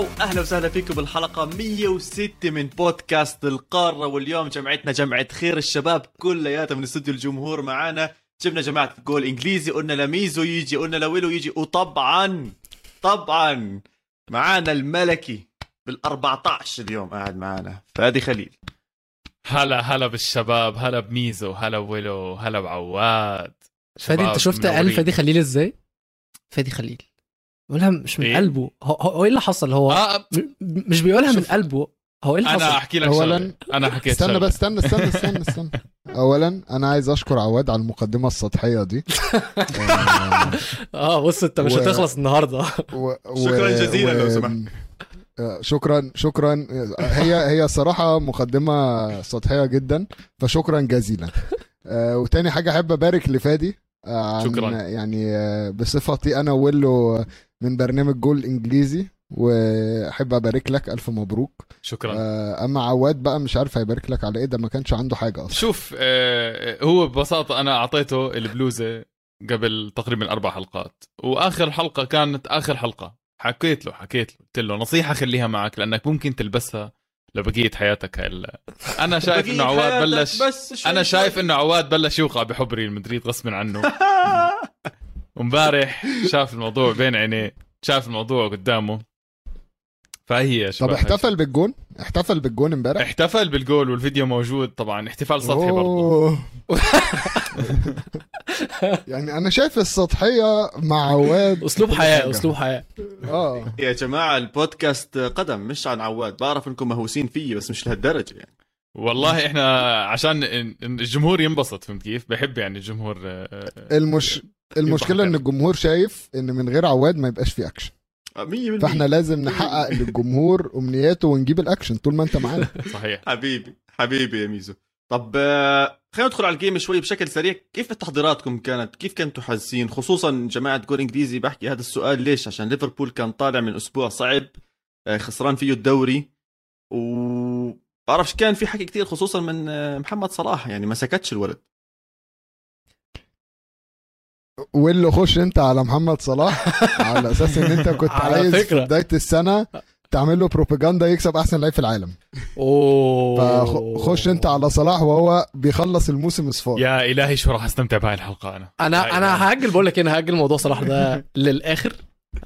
مرحبا واهلا وسهلا فيكم بالحلقة 106 من بودكاست القارة. واليوم جمعتنا جمعة خير الشباب. كلياتها من استوديو الجمهور معانا. جبنا جماعة جول إنجليزي. قلنا لميزو يجي قلنا لويلو يجي. وطبعا طبعا معانا الملكي بال14 اليوم قاعد معانا فادي خليل. هلا هلا بالشباب. هلا بميزو. هلا بويلو هلا بعواد. فادي أنت شفت. قال فادي خليل إزاي؟ فادي خليل. بيقولها مش من إيه؟ قلبه هو, هو إيه اللي حصل هو آه مش بيقولها من. قلبه هو إيه اللي حصل؟ أنا احكي لك أولاً- شغلة. أنا حكيت استنى. بس استنى استنى استنى استنى اولا أنا عايز أشكر عواد على المقدمة السطحية دي آه، آه بص أنت مش و- هتخلص النهارده و... شكراً جزيلاً لو سمحت. آه، شكرا شكرا هي هي صراحة مقدمة سطحية جدا فشكرا جزيلا آه، وتاني حاجة أحب أبارك لفادي آه، شكراً. يعني بصفتي أنا ويلو من برنامج جول إنجليزي وأحب أبارك لك ألف مبروك. شكرا. آه، أما عواد بقى مش عارف هيبارك لك على إيه ده ما كانش عنده حاجة أصلا. شوف آه هو ببساطة أنا أعطيته البلوزة قبل تقريبا أربع حلقات وآخر حلقة كانت آخر حلقة. حكيت له حكيت له. قلت له نصيحة خليها معك لأنك ممكن تلبسها لبقية حياتك هلا أنا شايف إنه عواد بلش بس أنا شايف. إنه عواد بلش يوقع بحب ريال مدريد غصب عنه. ومبارح شاف الموضوع بين عينيه شاف الموضوع قدامه. فهي طب احتفل بالجون؟ احتفل بالجون امبارح؟ احتفل بالجول والفيديو موجود طبعا احتفال سطحي برضه. يعني أنا شايف السطحية مع عواد أسلوب حياة. أسلوب حياة. آه. يا جماعة البودكاست قدم مش عن عواد. بعرف إنكم مهووسين فيه بس مش لهالدرجة يعني. والله إحنا عشان الجمهور ينبسط فهمت كيف؟ بحب يعني الجمهور آه، المش... المشكلة إن الجمهور شايف إن من غير عواد ما يبقاش في اكشن 100% فإحنا لازم نحقق للجمهور أمنياته ونجيب الاكشن طول ما أنت معانا. صحيح. حبيبي حبيبي يا ميزو. طب آه، خلينا ندخل على ال game شوي بشكل سريع. كيف تحضيراتكم كانت؟ كيف كنتوا حاسين؟ خصوصا جماعة جول انجليزي بحكي هذا السؤال ليش؟ عشان ليفربول كان طالع من أسبوع صعب آه، خسران فيه الدوري. و بعرفش كان في حكي كتير خصوصا من آه، محمد صلاح يعني ما سكتش الولد. واللي خش انت على محمد صلاح على أساس إن أنت كنت على عايز فكرة. في بداية السنة تعمل له بروباجندا يكسب أحسن لعيب في العالم. أوه. فخش انت على صلاح وهو بيخلص الموسم اصفار يا إلهي شو راح أستمتع بهاي الحلقة أنا؟ أنا أنا. هأجل بقول لك إيه، أنا هأجل موضوع صلاح ده للآخر.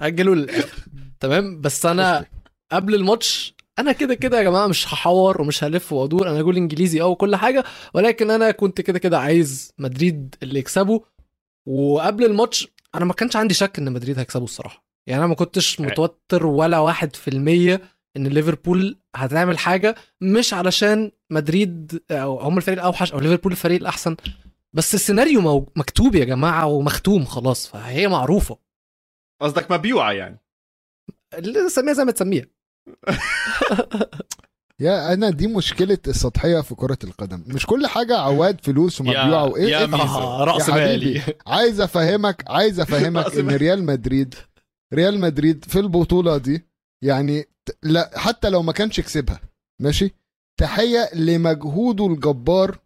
هأجله للآخر. تمام؟ بس أنا قبل الماتش أنا كده كده يا جماعة مش هحور ومش هلف وأدور. أنا أقول إنجليزي آه وكل حاجة ولكن أنا كنت كده كده عايز مدريد اللي يكسبه. وقبل الماتش أنا ما كانش عندي شك إن مدريد هيكسبه الصراحة. يعني أنا ما كنتش متوتر ولا واحد في المية إن ليفربول هتعمل حاجة مش علشان مدريد أو هم الفريق الأوحش أو ليفربول الفريق الأحسن بس السيناريو مكتوب يا جماعة ومختوم خلاص فهي معروفة. قصدك مبيوعة يعني. اللي سميها زي ما تسميها. يا أنا دي مشكلة السطحية في كرة القدم. مش كل حاجة عواد فلوس ومبيوعه وايه يا إيه رأس. مالي. عايز أفهمك عايز أفهمك إن. ريال مدريد ريال مدريد في البطولة دي يعني لا حتى لو ما كانش كسبها ماشي؟ تحية لمجهوده الجبار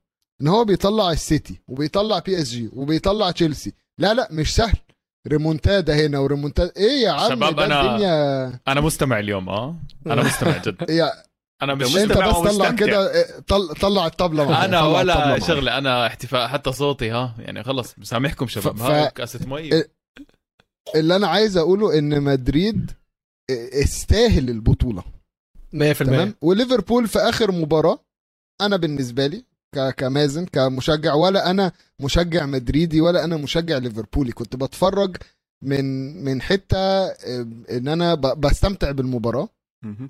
إن هو بيطلع السيتي وبيطلع بي إس جي وبيطلع تشيلسي. لا لا مش سهل. ريمونتادا هنا وريمونتادا. إيه يا عم؟ شباب، أنا- الدنيا أنا مستمع اليوم آه. أنا مستمع جد يا أنا مش انت بس طلع. كده إيه، طل طلع الطبلة معايا، أنا طلع الطبلة ولا. شغلة أنا احتفاء حتى صوتي ها يعني خلص مسامحكم شباب ف- هاي ف- كاسة مي إيه. اللي أنا عايز أقوله إن مدريد استاهل البطولة 100% تمام وليفربول في آخر مباراة أنا بالنسبة لي ك- كمازن كمشجع ولا أنا مشجع مدريدي ولا أنا مشجع ليفربولي كنت بتفرج من من حتة إن أنا ب- بستمتع بالمباراة.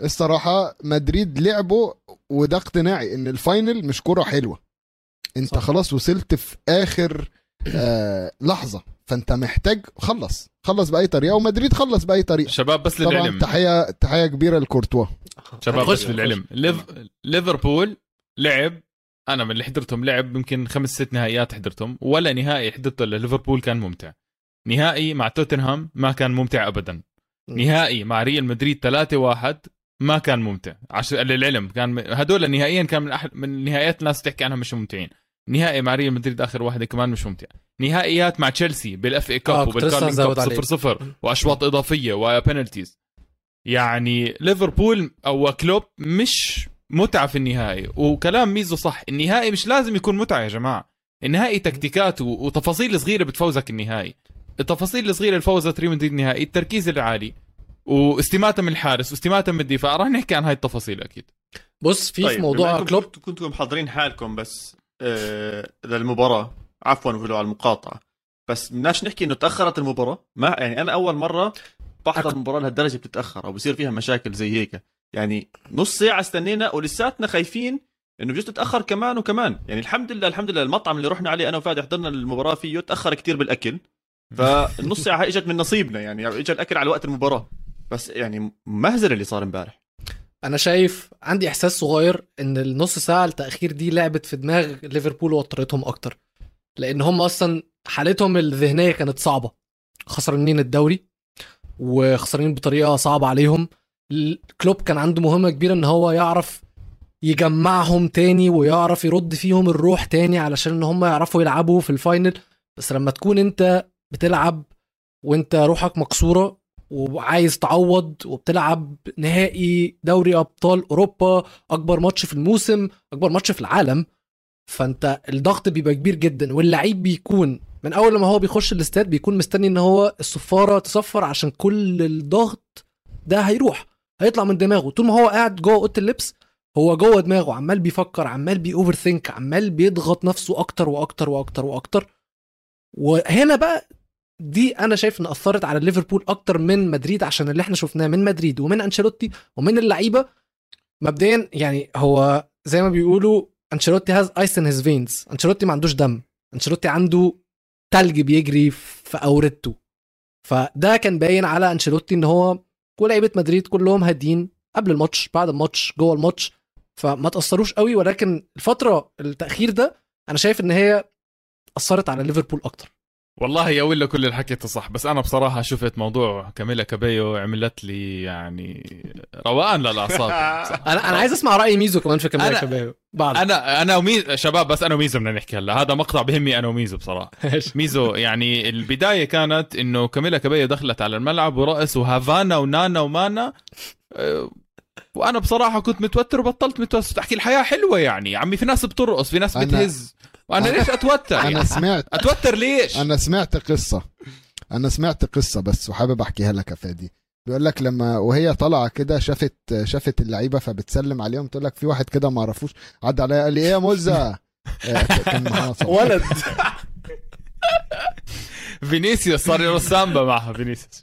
الصراحة مدريد لعبوا وده اقتناعي إن الفاينل مش كرة حلوة. أنت صح. خلاص وصلت في آخر آه لحظة فأنت محتاج خلص خلص بأي طريقة ومدريد خلص بأي طريقة. شباب بس طبعا للعلم. تحية تحية كبيرة لكورتوا. شباب بس للعلم. ليف... ليفربول لعب أنا من اللي حضرتهم لعب يمكن خمس ست نهائيات حضرتهم ولا نهائي حضرته لليفربول كان ممتع. نهائي مع توتنهام ما كان ممتع ابدا. نهائي مع ريال مدريد 3 1 ما كان ممتع. عشان للعلم كان هدول نهائيا كان من أح... من نهائيات الناس تحكي عنها مش ممتعين. نهائي مع ريال مدريد آخر واحدة كمان مش ممتع. نهائيات مع تشيلسي بال FA آه، Cup كنت لسه وبال Carling هزود Cup عليه. 0 0 وأشواط إضافية و penalties. يعني ليفربول أو كلوب مش متعة في النهائي. وكلام ميزو صح النهائي مش لازم يكون متعة يا جماعة. النهائي تكتيكات وتفاصيل صغيرة بتفوزك النهائي. التفاصيل الصغيرة اللي فوزت ريال مدريد النهائي التركيز العالي واستماته من الحارس واستماته من الدفاع. راح نحكي عن هاي التفاصيل أكيد. بص في في طيب، موضوع كلوب. كنتوا- كنتوا محضرين حالكم بس آه للمباراه عفوا ولو على المقاطعة. بس بدناش نحكي إنه تأخرت المباراة. ما يعني أنا أول مرة بحضر أك- مباراه لهالدرجة بتتأخر أو بصير فيها مشاكل زي هيك. يعني نص ساعة استنينا ولساتنا خايفين إنه بجوز تتأخر كمان وكمان. يعني الحمد لله الحمد لله المطعم اللي رحنا عليه أنا وفادي حضرنا المباراة فيه تأخر كتير بالأكل. فالنص ساعة إجت من نصيبنا يعني اجى الأكل على وقت المباراة. بس يعني مهزلة اللي صار امبارح. أنا شايف عندي إحساس صغير إن النص ساعة التأخير دي لعبت في دماغ ليفربول ووترتهم أكتر. لأن هم أصلا حالتهم الذهنية كانت صعبة. خسرانين الدوري وخسرانين بطريقة صعبة عليهم. كلوب كان عنده مهمة كبيرة إن هو يعرف يجمعهم تاني ويعرف يرد فيهم الروح تاني علشان إن هم يعرفوا يلعبوا في ال final. بس لما تكون أنت بتلعب وانت روحك مكسورة وعايز تعوض وبتلعب نهائي دوري أبطال أوروبا أكبر ماتش في الموسم أكبر ماتش في العالم. فانت الضغط بيبقى كبير جدا واللعيب بيكون من أول ما هو بيخش الاستاد بيكون مستني إن هو الصفاره تصفر عشان كل الضغط ده هيروح هيطلع من دماغه. طول ما هو قاعد جوه أوضة اللبس هو جوه دماغه عمال بيفكر عمال بي overthink عمال بيضغط نفسه أكتر وأكتر وأكتر وأكتر. وهنا بقى دي أنا شايف إن أثرت على ليفربول أكتر من مدريد عشان اللي إحنا شفناه من مدريد ومن أنشيلوتي ومن اللعيبة. مبدئيا يعني هو زي ما بيقولوا أنشيلوتي has ice in his veins أنشيلوتي ما عندوش دم. أنشيلوتي عنده تلج بيجري في اورته فده كان باين على أنشيلوتي إن هو ولاعيبه مدريد كلهم هادين قبل الماتش بعد الماتش جوه الماتش. فما تأثروش قوي ولكن الفترة التأخير ده أنا شايف إن هي أثرت على ليفربول أكتر. والله يا ويلو كل اللي حكيته صح بس أنا بصراحة شفت موضوع كاميلا كابيو عملت لي يعني روقان للأعصاب. أنا أنا عايز أسمع رأي ميزو كمان في كاميلا أنا- كابيو. بعد أنا أنا وميزو شباب بس أنا وميزو بدنا نحكي هلا. هذا مقطع بهمني أنا وميزو بصراحة. ميزو يعني البداية كانت إنه كاميلا كابيو دخلت على الملعب ورقص وهافانا ونانا ومانا. أه، وأنا بصراحة كنت متوتر وبطلت متوتر. أحكي الحياة حلوة يعني. يا عمي في ناس بترقص في ناس أنا- بتهز. وأنا ليش أتوتر أنا يعني؟ سمعت أتوتر ليش؟ أنا سمعت قصة. أنا سمعت قصة بس وحابب أحكيها لك يا فادي. بيقول لك لما وهي طالعة كده شافت شافت اللعيبة فبتسلم عليهم تقول لك في واحد كده ما اعرفوش عدى عليا قال لي إيه يا مزه آه، ولد. فينيسيوس صار يرقص سامبا معها فينيسيوس.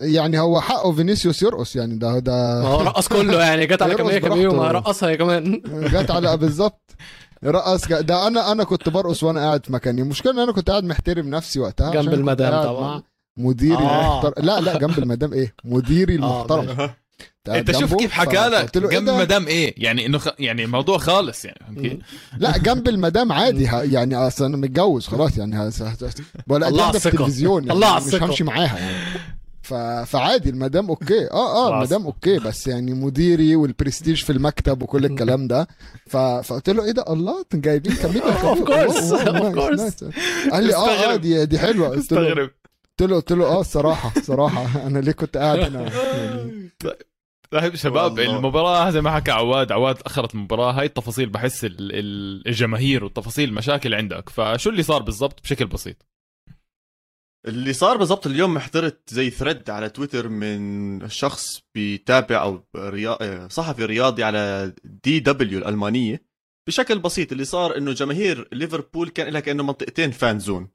يعني هو حقه فينيسيوس يرقص يعني ده ما ده هو رقص كله يعني جت على يرقص كاميلا كابيو ما براحته. رقصها كمان. جت على بالظبط. رقص ده أنا أنا كنت برقص وأنا قاعد في مكاني المشكلة إن أنا كنت قاعد محترم نفسي وقتها جنب المدام طبعا. مديري آه. المحترم لا لا جنب المدام إيه مديري المحترم كنت قاعد أنت شوف كيف حكى لك إيه جنب ده؟ مدام إيه يعني إنه خ... يعني الموضوع خالص يعني؟ لا جنب المدام عادي ها يعني أصل أنا متجوز خلاص يعني ها- ها- ولا الله على. التلفزيون يعني الله على مش. همشي معاها يعني. فعادي المدام okay. آه آه. المدام okay بس يعني مديري والبرستيج في المكتب وكل الكلام ده. ف... فقلت له إيه ده؟ الله أنتوا جايبين كمية Of course, of course. قال لي آه آه. دي دي حلوة. قلت له استغرب. قلت له قلت له آه الصراحه صراحة. أنا ليه كنت قاعد هنا؟ طيب شباب والله. المباراة زي ما حكى عواد عواد أخرت المباراة هاي التفاصيل بحس ال- ال- الجماهير والتفاصيل المشاكل عندك. فشو اللي صار بالضبط؟ بشكل بسيط. اللي صار بالضبط اليوم حضرت زي thread على تويتر من شخص بيتابع أو ريا... صحفي رياضي على دي دبليو الألمانية بشكل بسيط اللي صار إنه جماهير ليفربول كان لها كأنه منطقتين fan zone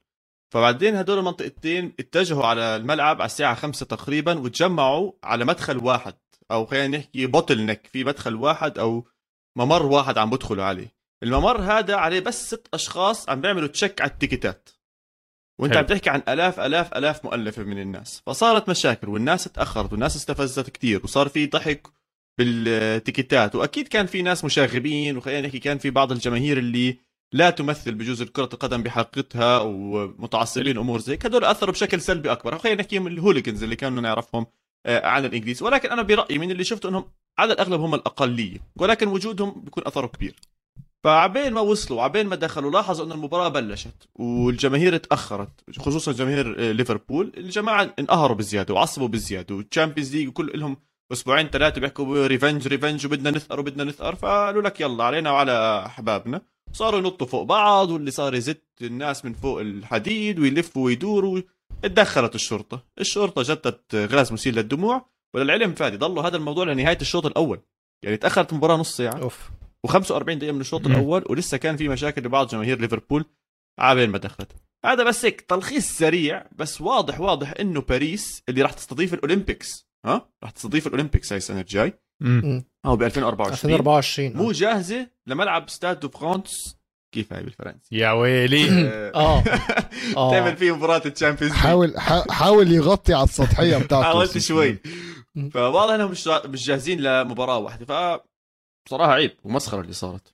فبعدين هدول المنطقتين اتجهوا على الملعب على الساعة خمسة تقريبا وتجمعوا على مدخل واحد أو خلينا نحكي bottleneck في مدخل واحد أو ممر واحد عم بدخلوا عليه. الممر هذا عليه بس ست أشخاص عم بيعملوا check على ال tickets ات. وانت حلو. عم تحكي عن آلاف آلاف آلاف مؤلفة من الناس. فصارت مشاكل والناس تاخرت والناس استفزت كتير وصار في ضحك بال tickets ات. وأكيد كان في ناس مشاغبين وخلينا نحكي كان في بعض الجماهير اللي لا تمثل بجوز كرة القدم بحقيقتها ومتعصبين امور زي هدول أثروا بشكل سلبي أكبر. خلينا نحكي من ال hooligans اللي كانوا نعرفهم آه، عن الإنجليز. ولكن أنا برأيي من اللي شفته إنهم على الأغلب هم الأقلية ولكن وجودهم بيكون أثره كبير. فعبين ما وصلوا عبين ما دخلوا لاحظوا ان المباراة بلشت والجماهير تأخرت خصوصا جماهير آه، ليفربول الجماعة انقهروا بزيادة وعصبوا بزيادة وال Champions League وكل لهم أسبوعين ثلاثة بيحكوا revenge revenge وبدنا نثأر وبدنا نثأر فقالوا لك يلا علينا وعلى أحبابنا. صاروا ينطوا فوق بعض واللي صار يزت الناس من فوق الحديد ويلفوا ويدوروا تدخلت الشرطة. الشرطة جابت غاز مسيل للدموع وللعلم فادي ضلوا هذا الموضوع لنهاية الشوط الأول. يعني تأخرت المباراه نص ساعة. أوف. و45 دقيقة من الشوط. الأول ولسه كان في مشاكل لبعض جماهير ليفربول عابين ما دخلت هذا بس هيك تلخيص سريع بس واضح واضح إنه باريس اللي راح تستضيف ال Olympics. ها؟ راح تستضيف ال Olympics هاي السنة الجاي. أو ب 2024 2024 مو جاهزة لملعب ستاد دو فرانس. كيف هاي بالفرنسي؟ يا ويلي. آه. آه. تعمل فيه مباراة ال Champions League. حاول حا- حاول يغطي على السطحية بتاعته. حاولت شوي. فواضح إنهم مش مش جاهزين لمباراة واحدة. ف بصراحة عيب ومسخرة اللي صارت.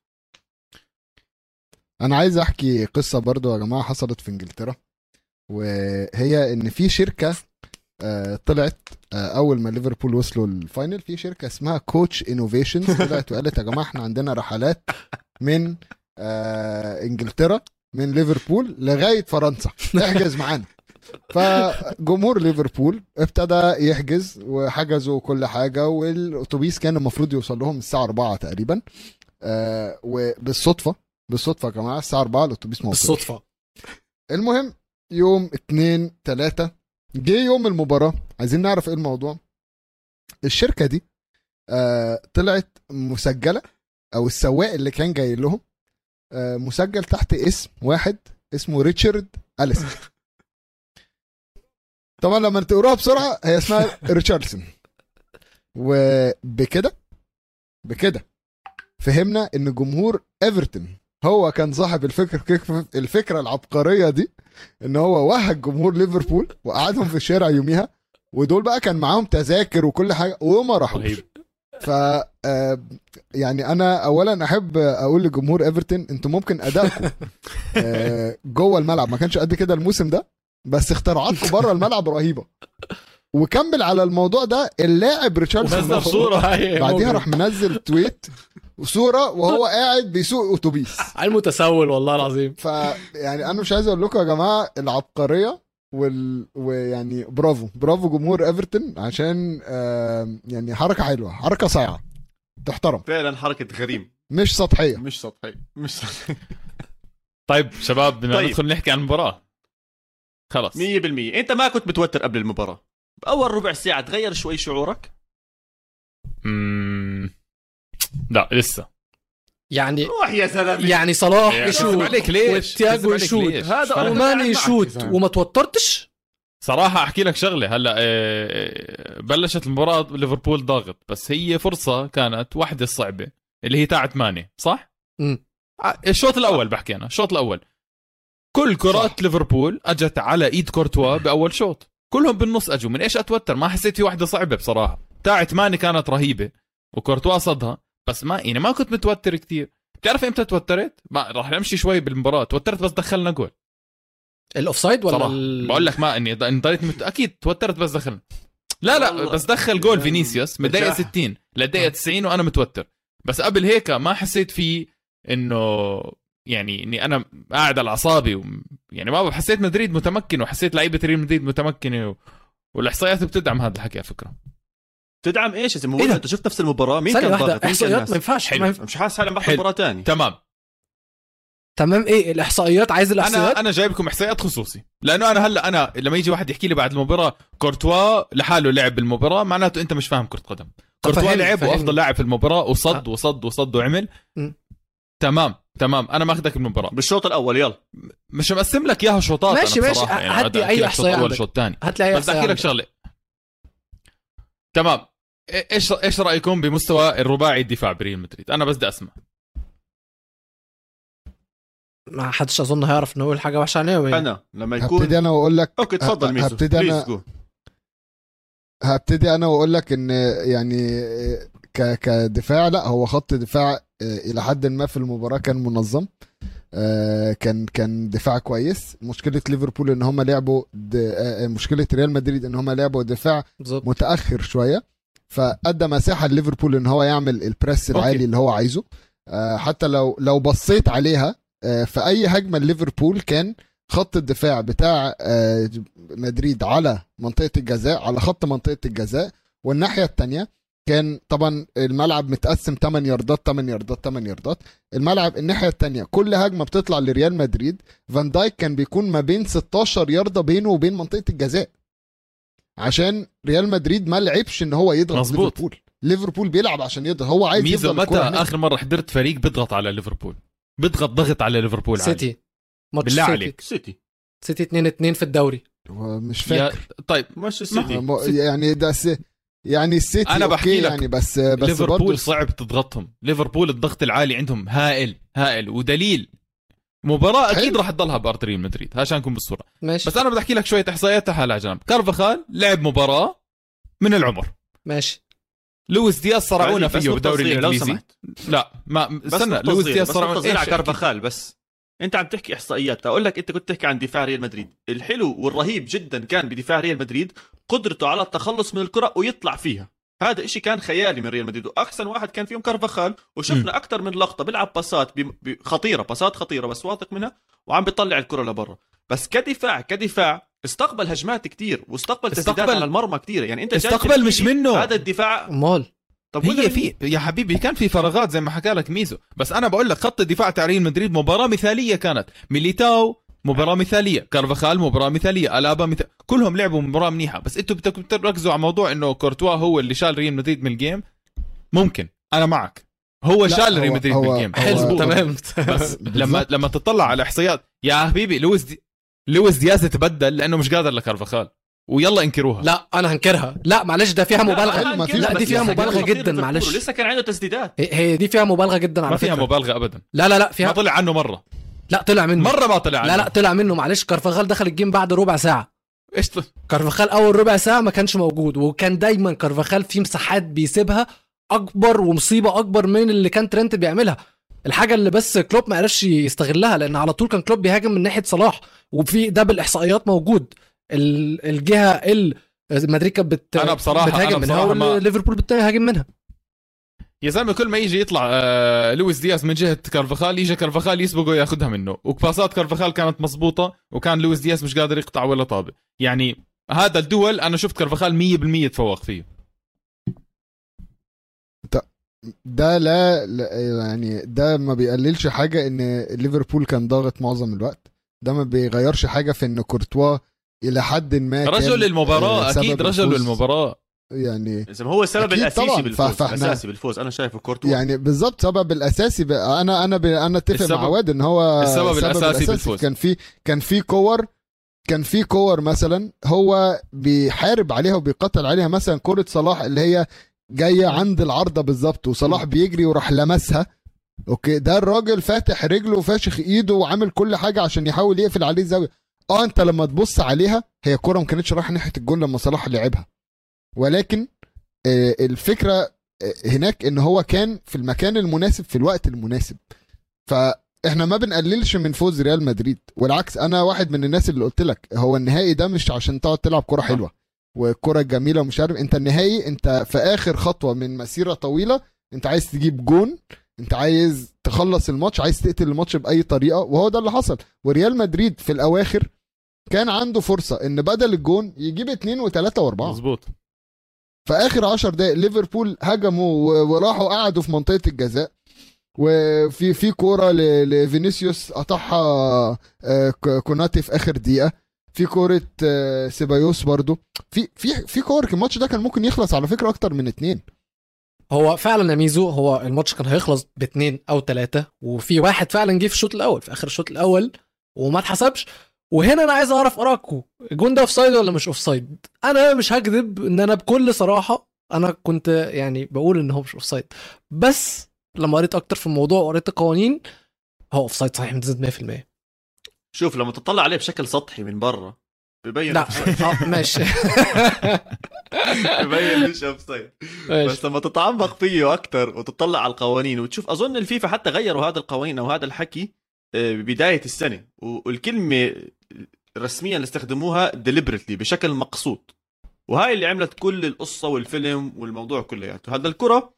أنا عايز أحكي قصة برضو يا جماعة حصلت في إنجلترا وهي إن في شركة آه، طلعت آه، أول ما ليفربول وصلوا ال final في شركة اسمها Coach Innovations طلعت وقالت يا جماعة إحنا عندنا رحلات من آه، إنجلترا من ليفربول لغاية فرنسا. احجز معانا. فجمهور ليفربول ابتدى يحجز وحجزوا كل حاجة والأتوبيس كان المفروض يوصل لهم الساعة 4 تقريبا. آه وبالصدفة بالصدفة يا جماعة الساعة 4 الأتوبيس موجود. بالصدفة. المهم يوم اتنين تلاتة جه يوم المباراة. عايزين نعرف إيه الموضوع؟ الشركة دي آه طلعت مسجلة أو السواق اللي كان جاي لهم آه مسجل تحت اسم واحد اسمه ريتشارد أليسون طبعا لما تقروها بسرعة هي اسمها ريتشاردسون. وبكده بكده فهمنا إن جمهور إيفرتون هو كان صاحب الفكر الفكرة العبقرية دي إن هو وهج جمهور ليفربول وقعدهم في الشارع يوميها ودول بقى كان معاهم تذاكر وكل حاجة وما راحوش. ف آه، يعني أنا اولا أحب أقول لجمهور إيفرتون أنتوا ممكن أدائكم آه، جوه الملعب ما كانش قد كده الموسم ده بس اختراعاتكم بره الملعب رهيبة. وكمل على الموضوع ده اللاعب ريتشاردسون صورة. بعديها راح منزل تويت وصورة وهو قاعد بيسوق أتوبيس. على المتسول والله العظيم. فيعني أنا مش عايز أقول لكم يا جماعة العبقرية وال... ويعني برافو برافو جمهور إيفرتون عشان آه يعني حركة حلوة حركة صايعة. تحترم. فعلا حركة غريم مش سطحية. مش سطحي مش سطحي طيب شباب بدنا طيب. ندخل نحكي عن المباراة. خلص 100% أنت ما كنت متوتر قبل المباراة. بأول ربع ساعة تغير شوي شعورك. لا لسه. يعني روح يا زلمة. يعني صلاح يشوت كذب عليك ليش؟ وتياجو يشوت؟ هذا فأنا- أنا وماني معك يشوت. وما توترتش؟ صراحة أحكي لك شغلة. هلا آه، بلشت المباراة ليفربول ضاغط. بس هي فرصة كانت واحدة صعبة اللي هي تاعت ماني صح؟ مم. ع- الشوط الأول بحكي أنا. الشوط الأول. كل كرات صح. ليفربول أجت على إيد كورتوا بأول شوط. كلهم بالنص أجوا. من إيش أتوتر؟ ما حسيت في واحدة صعبة بصراحة. تاعت ماني كانت رهيبة وكورتوا صدها. بس ما يعني ما كنت متوتر كتير. بتعرف إمتى توترت؟ ما راح نمشي شوي بالمباراة. توترت بس دخلنا جول. الأوفسايد ولا ال... بقول لك ما إني ضليت مت... أكيد توترت بس دخل لا لا. بس دخل جول فينيسيوس من الدقيقه نجاح. 60 للدقيقه 90 وأنا متوتر. بس قبل هيك ما حسيت في إنه يعني إني أنا قاعد على أعصابي و... يعني ما حسيت مدريد متمكن وحسيت لعيبة ريال مدريد متمكنة و... والإحصائيات بتدعم هذا الحكي على فكرة تدعم إيش يا زلمه إيه؟ أنت شفت نفس المباراة مين كان واحدة ضاغط إحصائيات ما؟ ينفعش حلو. مش حاسس حالي بحضر. مباراة ثانية تمام تمام إيه الإحصائيات عايز الإحصائيات أنا أنا جايب لكم إحصائيات خصوصي لأنه أنا هلأ أنا لما يجي واحد يحكي لي بعد المباراة كورتوا لحاله لعب بالمباراة معناته أنت مش فاهم كرة قدم كورتوا لعب. وأفضل لاعب في المباراة وصد. وصد وصد وعمل م. تمام تمام. أنا ماخذك المباراة. بالشوط الأول يلا. مش مقسم لك إياها شوطات ماشي، أنا ماشي. بصراحة، هات لي إحصائية شوط أول. شوط ثاني. هات لي أي بس بدي أحكي لك شغلة. تمام. إيش إيش رأيكم بمستوى الرباعي الدفاع بريال مدريد؟ أنا بس بدي أسمع. ما حدش أظن هيعرف إنه يقول حاجة وحشة عليهم يعني. أنا لما يكون هبتدي أنا وأقول لك okay تفضل ميسو هبتدي go. هبتدي أنا وأقول لك إن يعني ك كدفاع لا هو خط دفاع إلى حد ما في المباراة كان منظم. آه، كان كان دفاع كويس. مشكلة ليفربول إن هم لعبوا آه، مشكلة ريال مدريد إن هم لعبوا دفاع بالظبط. متأخر شوية. فادى مساحة لليفربول إن هو يعمل ال press okay. العالي اللي هو عايزه. آه، حتى لو لو بصيت عليها آه، في أي هجمة ليفربول كان خط الدفاع بتاع آه، مدريد على منطقة الجزاء على خط منطقة الجزاء. والناحية الثانية كان طبعا الملعب متقسم 8 ياردات 8 ياردات 8 ياردات. الملعب الناحية الثانية كل هجمة بتطلع لريال مدريد. فان دايك كان بيكون ما بين 16 ياردة بينه وبين منطقة الجزاء. عشان ريال مدريد ما لعبش إن هو يضغط مظبوط. ليفربول. ليفربول بيلعب عشان يضغط. هو عايز ميزو يفضل متى. آخر مرة حضرت فريق بيضغط على ليفربول. بيضغط ضغط على ليفربول. سيتي. ماتش بالله سيتي. عليك. سيتي. سيتي 2 2 في الدوري. هو مش يا فاكر طيب. مش السيتي م- يعني ده س... يعني السيتي أنا بحكي لك يعني بس بس ليفربول صعب تضغطهم. ليفربول الضغط العالي عندهم هائل هائل ودليل. مباراة أكيد. راح تضلها بارت ريال مدريد عشان نكون بالصورة. ماشي. بس أنا بدي أحكي لك شوية إحصائيات على جنب. كارفاخال لعب مباراة من العمر. ماشي. لويس دياز صرعونا فيه بالدوري الإنجليزي. لا ما استنى لويس دياز بس صرعونا صغيرة على. كارفاخال بس. أنت عم تحكي إحصائيات. أقول لك أنت كنت تحكي عن دفاع ريال مدريد. الحلو والرهيب جدا كان بدفاع ريال مدريد قدرته على التخلص من الكرة ويطلع فيها. هذا إشي كان خيالي من ريال مدريد. وأحسن واحد كان فيهم كارفاخال. وشفنا أكثر من لقطة بيلعب pass ات بم- ب- خطيرة pass ات خطيرة بس واثق منها. وعم بيطلع الكرة لبرا. بس كدفاع كدفاع استقبل هجمات كتير. واستقبل تسديدات استقبل- على المرمى كتير. يعني أنت استقبل مش منه. هذا الدفاع؟ امال طب هي في يا حبيبي كان في فراغات زي ما حكى لك ميزو. بس أنا بقول لك خط الدفاع تاع ريال مدريد مباراة مثالية كانت. ميليتاو مباراة مثالية. كارفاخال مباراة مثالية. ألابا مثال كلهم لعبوا مباراة منيحة. بس أنتوا بدكم تركزوا على موضوع إنه كورتوا هو اللي شال ريال مدريد من ال game؟ ممكن. أنا معك. هو لا، شال ريال مدريد من ال game. حلو. تمام. بس لما. لما تطلع على إحصائيات يا حبيبي لويس دي... لويس دياز تبدل لأنه مش قادر لكارفاخال. ويلا انكروها. لا أنا هنكرها. لا معلش ده فيها لا، مبالغة. ما في- لا دي فيها مبالغة جدا معلش. ولسه كان عنده تسديدات. هي- دي فيها مبالغة جدا ما على فيها فكرة. مبالغة ابدا. لا لا لا ما فيها طلع عنه مرة. لا طلع منه. مرة ما طلع لا لا طلع منه معلش. كارفاخال دخل ال game بعد ربع ساعة. إيش كارفاخال أول ربع ساعة ما كانش موجود وكان دايما كارفاخال في مساحات بيسيبها أكبر ومصيبة أكبر من اللي كان ترنت بيعملها. الحاجة اللي بس كلوب ما عرفش يستغلها لأن على طول كان كلوب بيهاجم من ناحية صلاح وفي ده بالإحصائيات موجود. ال- الجهة اللي مدريد كانت بت... أنا بصراحة- بتهاجم أنا منها بصراحة ما- وليفربول بتهاجم منها. يا زلمه كل ما يجي يطلع آه لويس دياز من جهة كارفاخال يجي كارفاخال يسبقه وياخذها منه. وباسات كارفاخال كانت مزبوطه وكان لويس دياز مش قادر يقطع ولا طابه يعني هذا الدول أنا شفت كارفاخال 100% تفوق فيه. ده لا, لا يعني ده ما بيقللش حاجة إن ليفربول كان ضاغط معظم الوقت. ده ما بيغيرش حاجة في إن كورتوا إلى حد ما كان، رجل المباراه آه، أكيد رجل الفوز. المباراه يعني هو السبب الأساسي طبعاً، بالفوز فإحنا- الأساسي بالفوز. أنا شايفه كورتوا. يعني بالظبط سبب الأساسي ب... أنا أنا ب... أنا أتفق السبب- مع واد إن هو السبب الأساسي بالفوز. كان في كان في كور كان في كور مثلا هو بيحارب عليها وبيقتل عليها مثلا كرة صلاح اللي هي جاية عند العارضة بالظبط وصلاح بيجري وراح لمسها. أوكي؟ ده الراجل فاتح رجله وفاشخ إيده وعامل كل حاجة عشان يحاول يقفل عليه الزاوية. آه أنت لما تبص عليها هي كرة ما كانتش رايحة ناحية الجون لما صلاح لعبها. ولكن آه، الفكرة آه، هناك إن هو كان في المكان المناسب في الوقت المناسب. فإحنا ما بنقللش من فوز ريال مدريد والعكس أنا واحد من الناس اللي قلت لك هو النهائي ده مش عشان تقعد تلعب كرة حلوة والكرة جميلة ومش عارف أنت النهائي أنت في آخر خطوة من مسيرة طويلة أنت عايز تجيب جون أنت عايز تخلص الماتش عايز تقتل الماتش بأي طريقة وهو ده اللي حصل. وريال مدريد في الأواخر كان عنده فرصة إن بدل الجون يجيب اتنين وتلاتة وأربعة. مزبوط في آخر 10 دقائق ليفربول هجموا وراحوا قعدوا في منطقة الجزاء. وفي في كورة لفينيسيوس قطعها آه، كوناتي في آخر دقيقة. في كورة آه، سيبايوس برضو. في في في كور الماتش ده كان ممكن يخلص على فكرة أكتر من اتنين. هو فعلا يا ميزو هو الماتش كان هيخلص باثنين أو ثلاثة وفي واحد فعلا جه في الشوط الأول في آخر الشوط الأول وما اتحسبش. وهنا أنا عايز أعرف ارائكم الجون ده offside ولا مش offside أنا مش هكذب إن أنا بكل صراحة أنا كنت يعني بقول إن هو مش offside بس لما قريت أكتر في الموضوع وقريت القوانين هو offside صحيح من 100% شوف لما تطلع عليه بشكل سطحي من برا ببين لا آه، ماشي. ببين مش offside بس لما تتعمق فيه أكثر وتطلع على القوانين وتشوف أظن الفيفا حتى غيروا هذا القوانين أو هذا الحكي آه، ببداية السنة. والكلمة الرسميه اللي استخدموها deliberately بشكل مقصود. وهاي اللي عملت كل القصة والفيلم والموضوع كلياته. هذا الكرة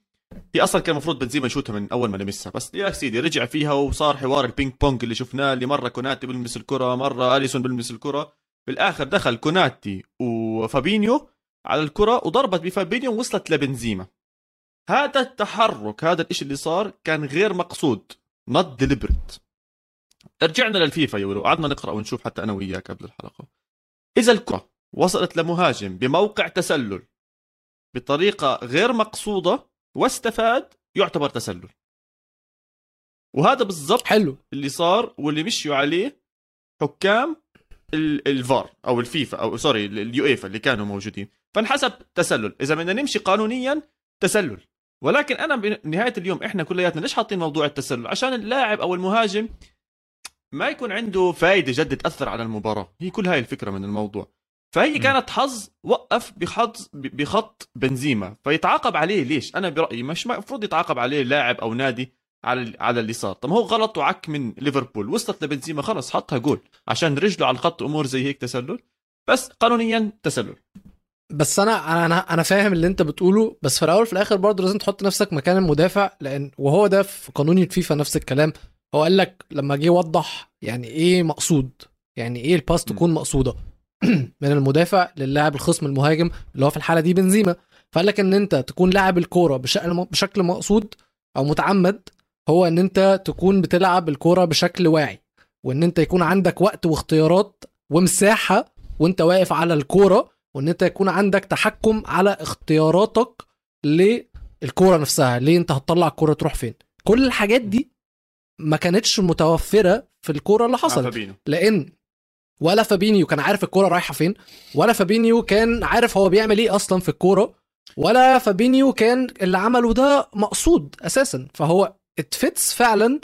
هي أصلا كان المفروض بنزيما يشوتها من أول ما لمسها. بس يا سيدي رجع فيها وصار حوار البينج بونج اللي شفناه اللي مرة كوناتي بيلمس الكرة مرة أليسون بيلمس الكرة. بالاخر دخل كوناتي وفابينيو على الكرة وضربت بفابينيو ووصلت لبنزيما. هذا التحرك هذا الإشي اللي صار كان غير مقصود not deliberate. رجعنا للفيفا يا ولو. قعدنا نقرأ ونشوف حتى أنا وياك قبل الحلقة. إذا الكرة وصلت لمهاجم بموقع تسلل بطريقة غير مقصودة واستفاد يعتبر تسلل. وهذا بالضبط حلو. اللي صار واللي مشيوا عليه حكام ال- الفار أو الفيفا أو sorry اليويفا اللي كانوا موجودين. فانحسب تسلل. إذا بدنا نمشي قانونيا تسلل. ولكن أنا بنهايه اليوم إحنا كلياتنا ليش حاطين موضوع التسلل؟ عشان اللاعب أو المهاجم ما يكون عنده فائده جد تأثر على المباراة. هي كل هاي الفكرة من الموضوع. فهي. كانت حظ وقف بحظ بخط بنزيما. فيتعاقب عليه. ليش؟ أنا برأيي مش المفروض يتعاقب عليه لاعب أو نادي على على اللي صار طب هو غلط وعك من ليفربول. وصلت لبنزيما خلص حطها جول. عشان رجله على الخط أمور زي هيك تسلل. بس قانونيا تسلل. بس أنا أنا أنا فاهم اللي أنت بتقوله. بس في الأول في الآخر برضه لازم تحط نفسك مكان المدافع لأن وهو ده في قانون الفيفا نفس الكلام. هو قال لك لما جه يوضح يعني إيه مقصود يعني إيه الباس. تكون مقصودة. من المدافع للاعب الخصم المهاجم اللي هو في الحالة دي بنزيما. فقال لك إن أنت تكون لاعب الكورة بشكل بشكل مقصود أو متعمد هو إن أنت تكون بتلعب الكورة بشكل واعي وإن أنت يكون عندك وقت واختيارات ومساحة وأنت واقف على الكورة وإن أنت يكون عندك تحكم على اختياراتك للكورة نفسها ليه أنت هتطلع الكورة تروح فين. كل الحاجات دي ما كانتش متوفرة في الكورة اللي مع حصلت. فابينو لأن ولا فابينيو كان عارف الكورة رايحة فين ولا فابينيو كان عارف هو بيعمل إيه أصلا في الكورة ولا فابينيو كان اللي عمله ده مقصود أساسا. فهو اتفتس فعلا.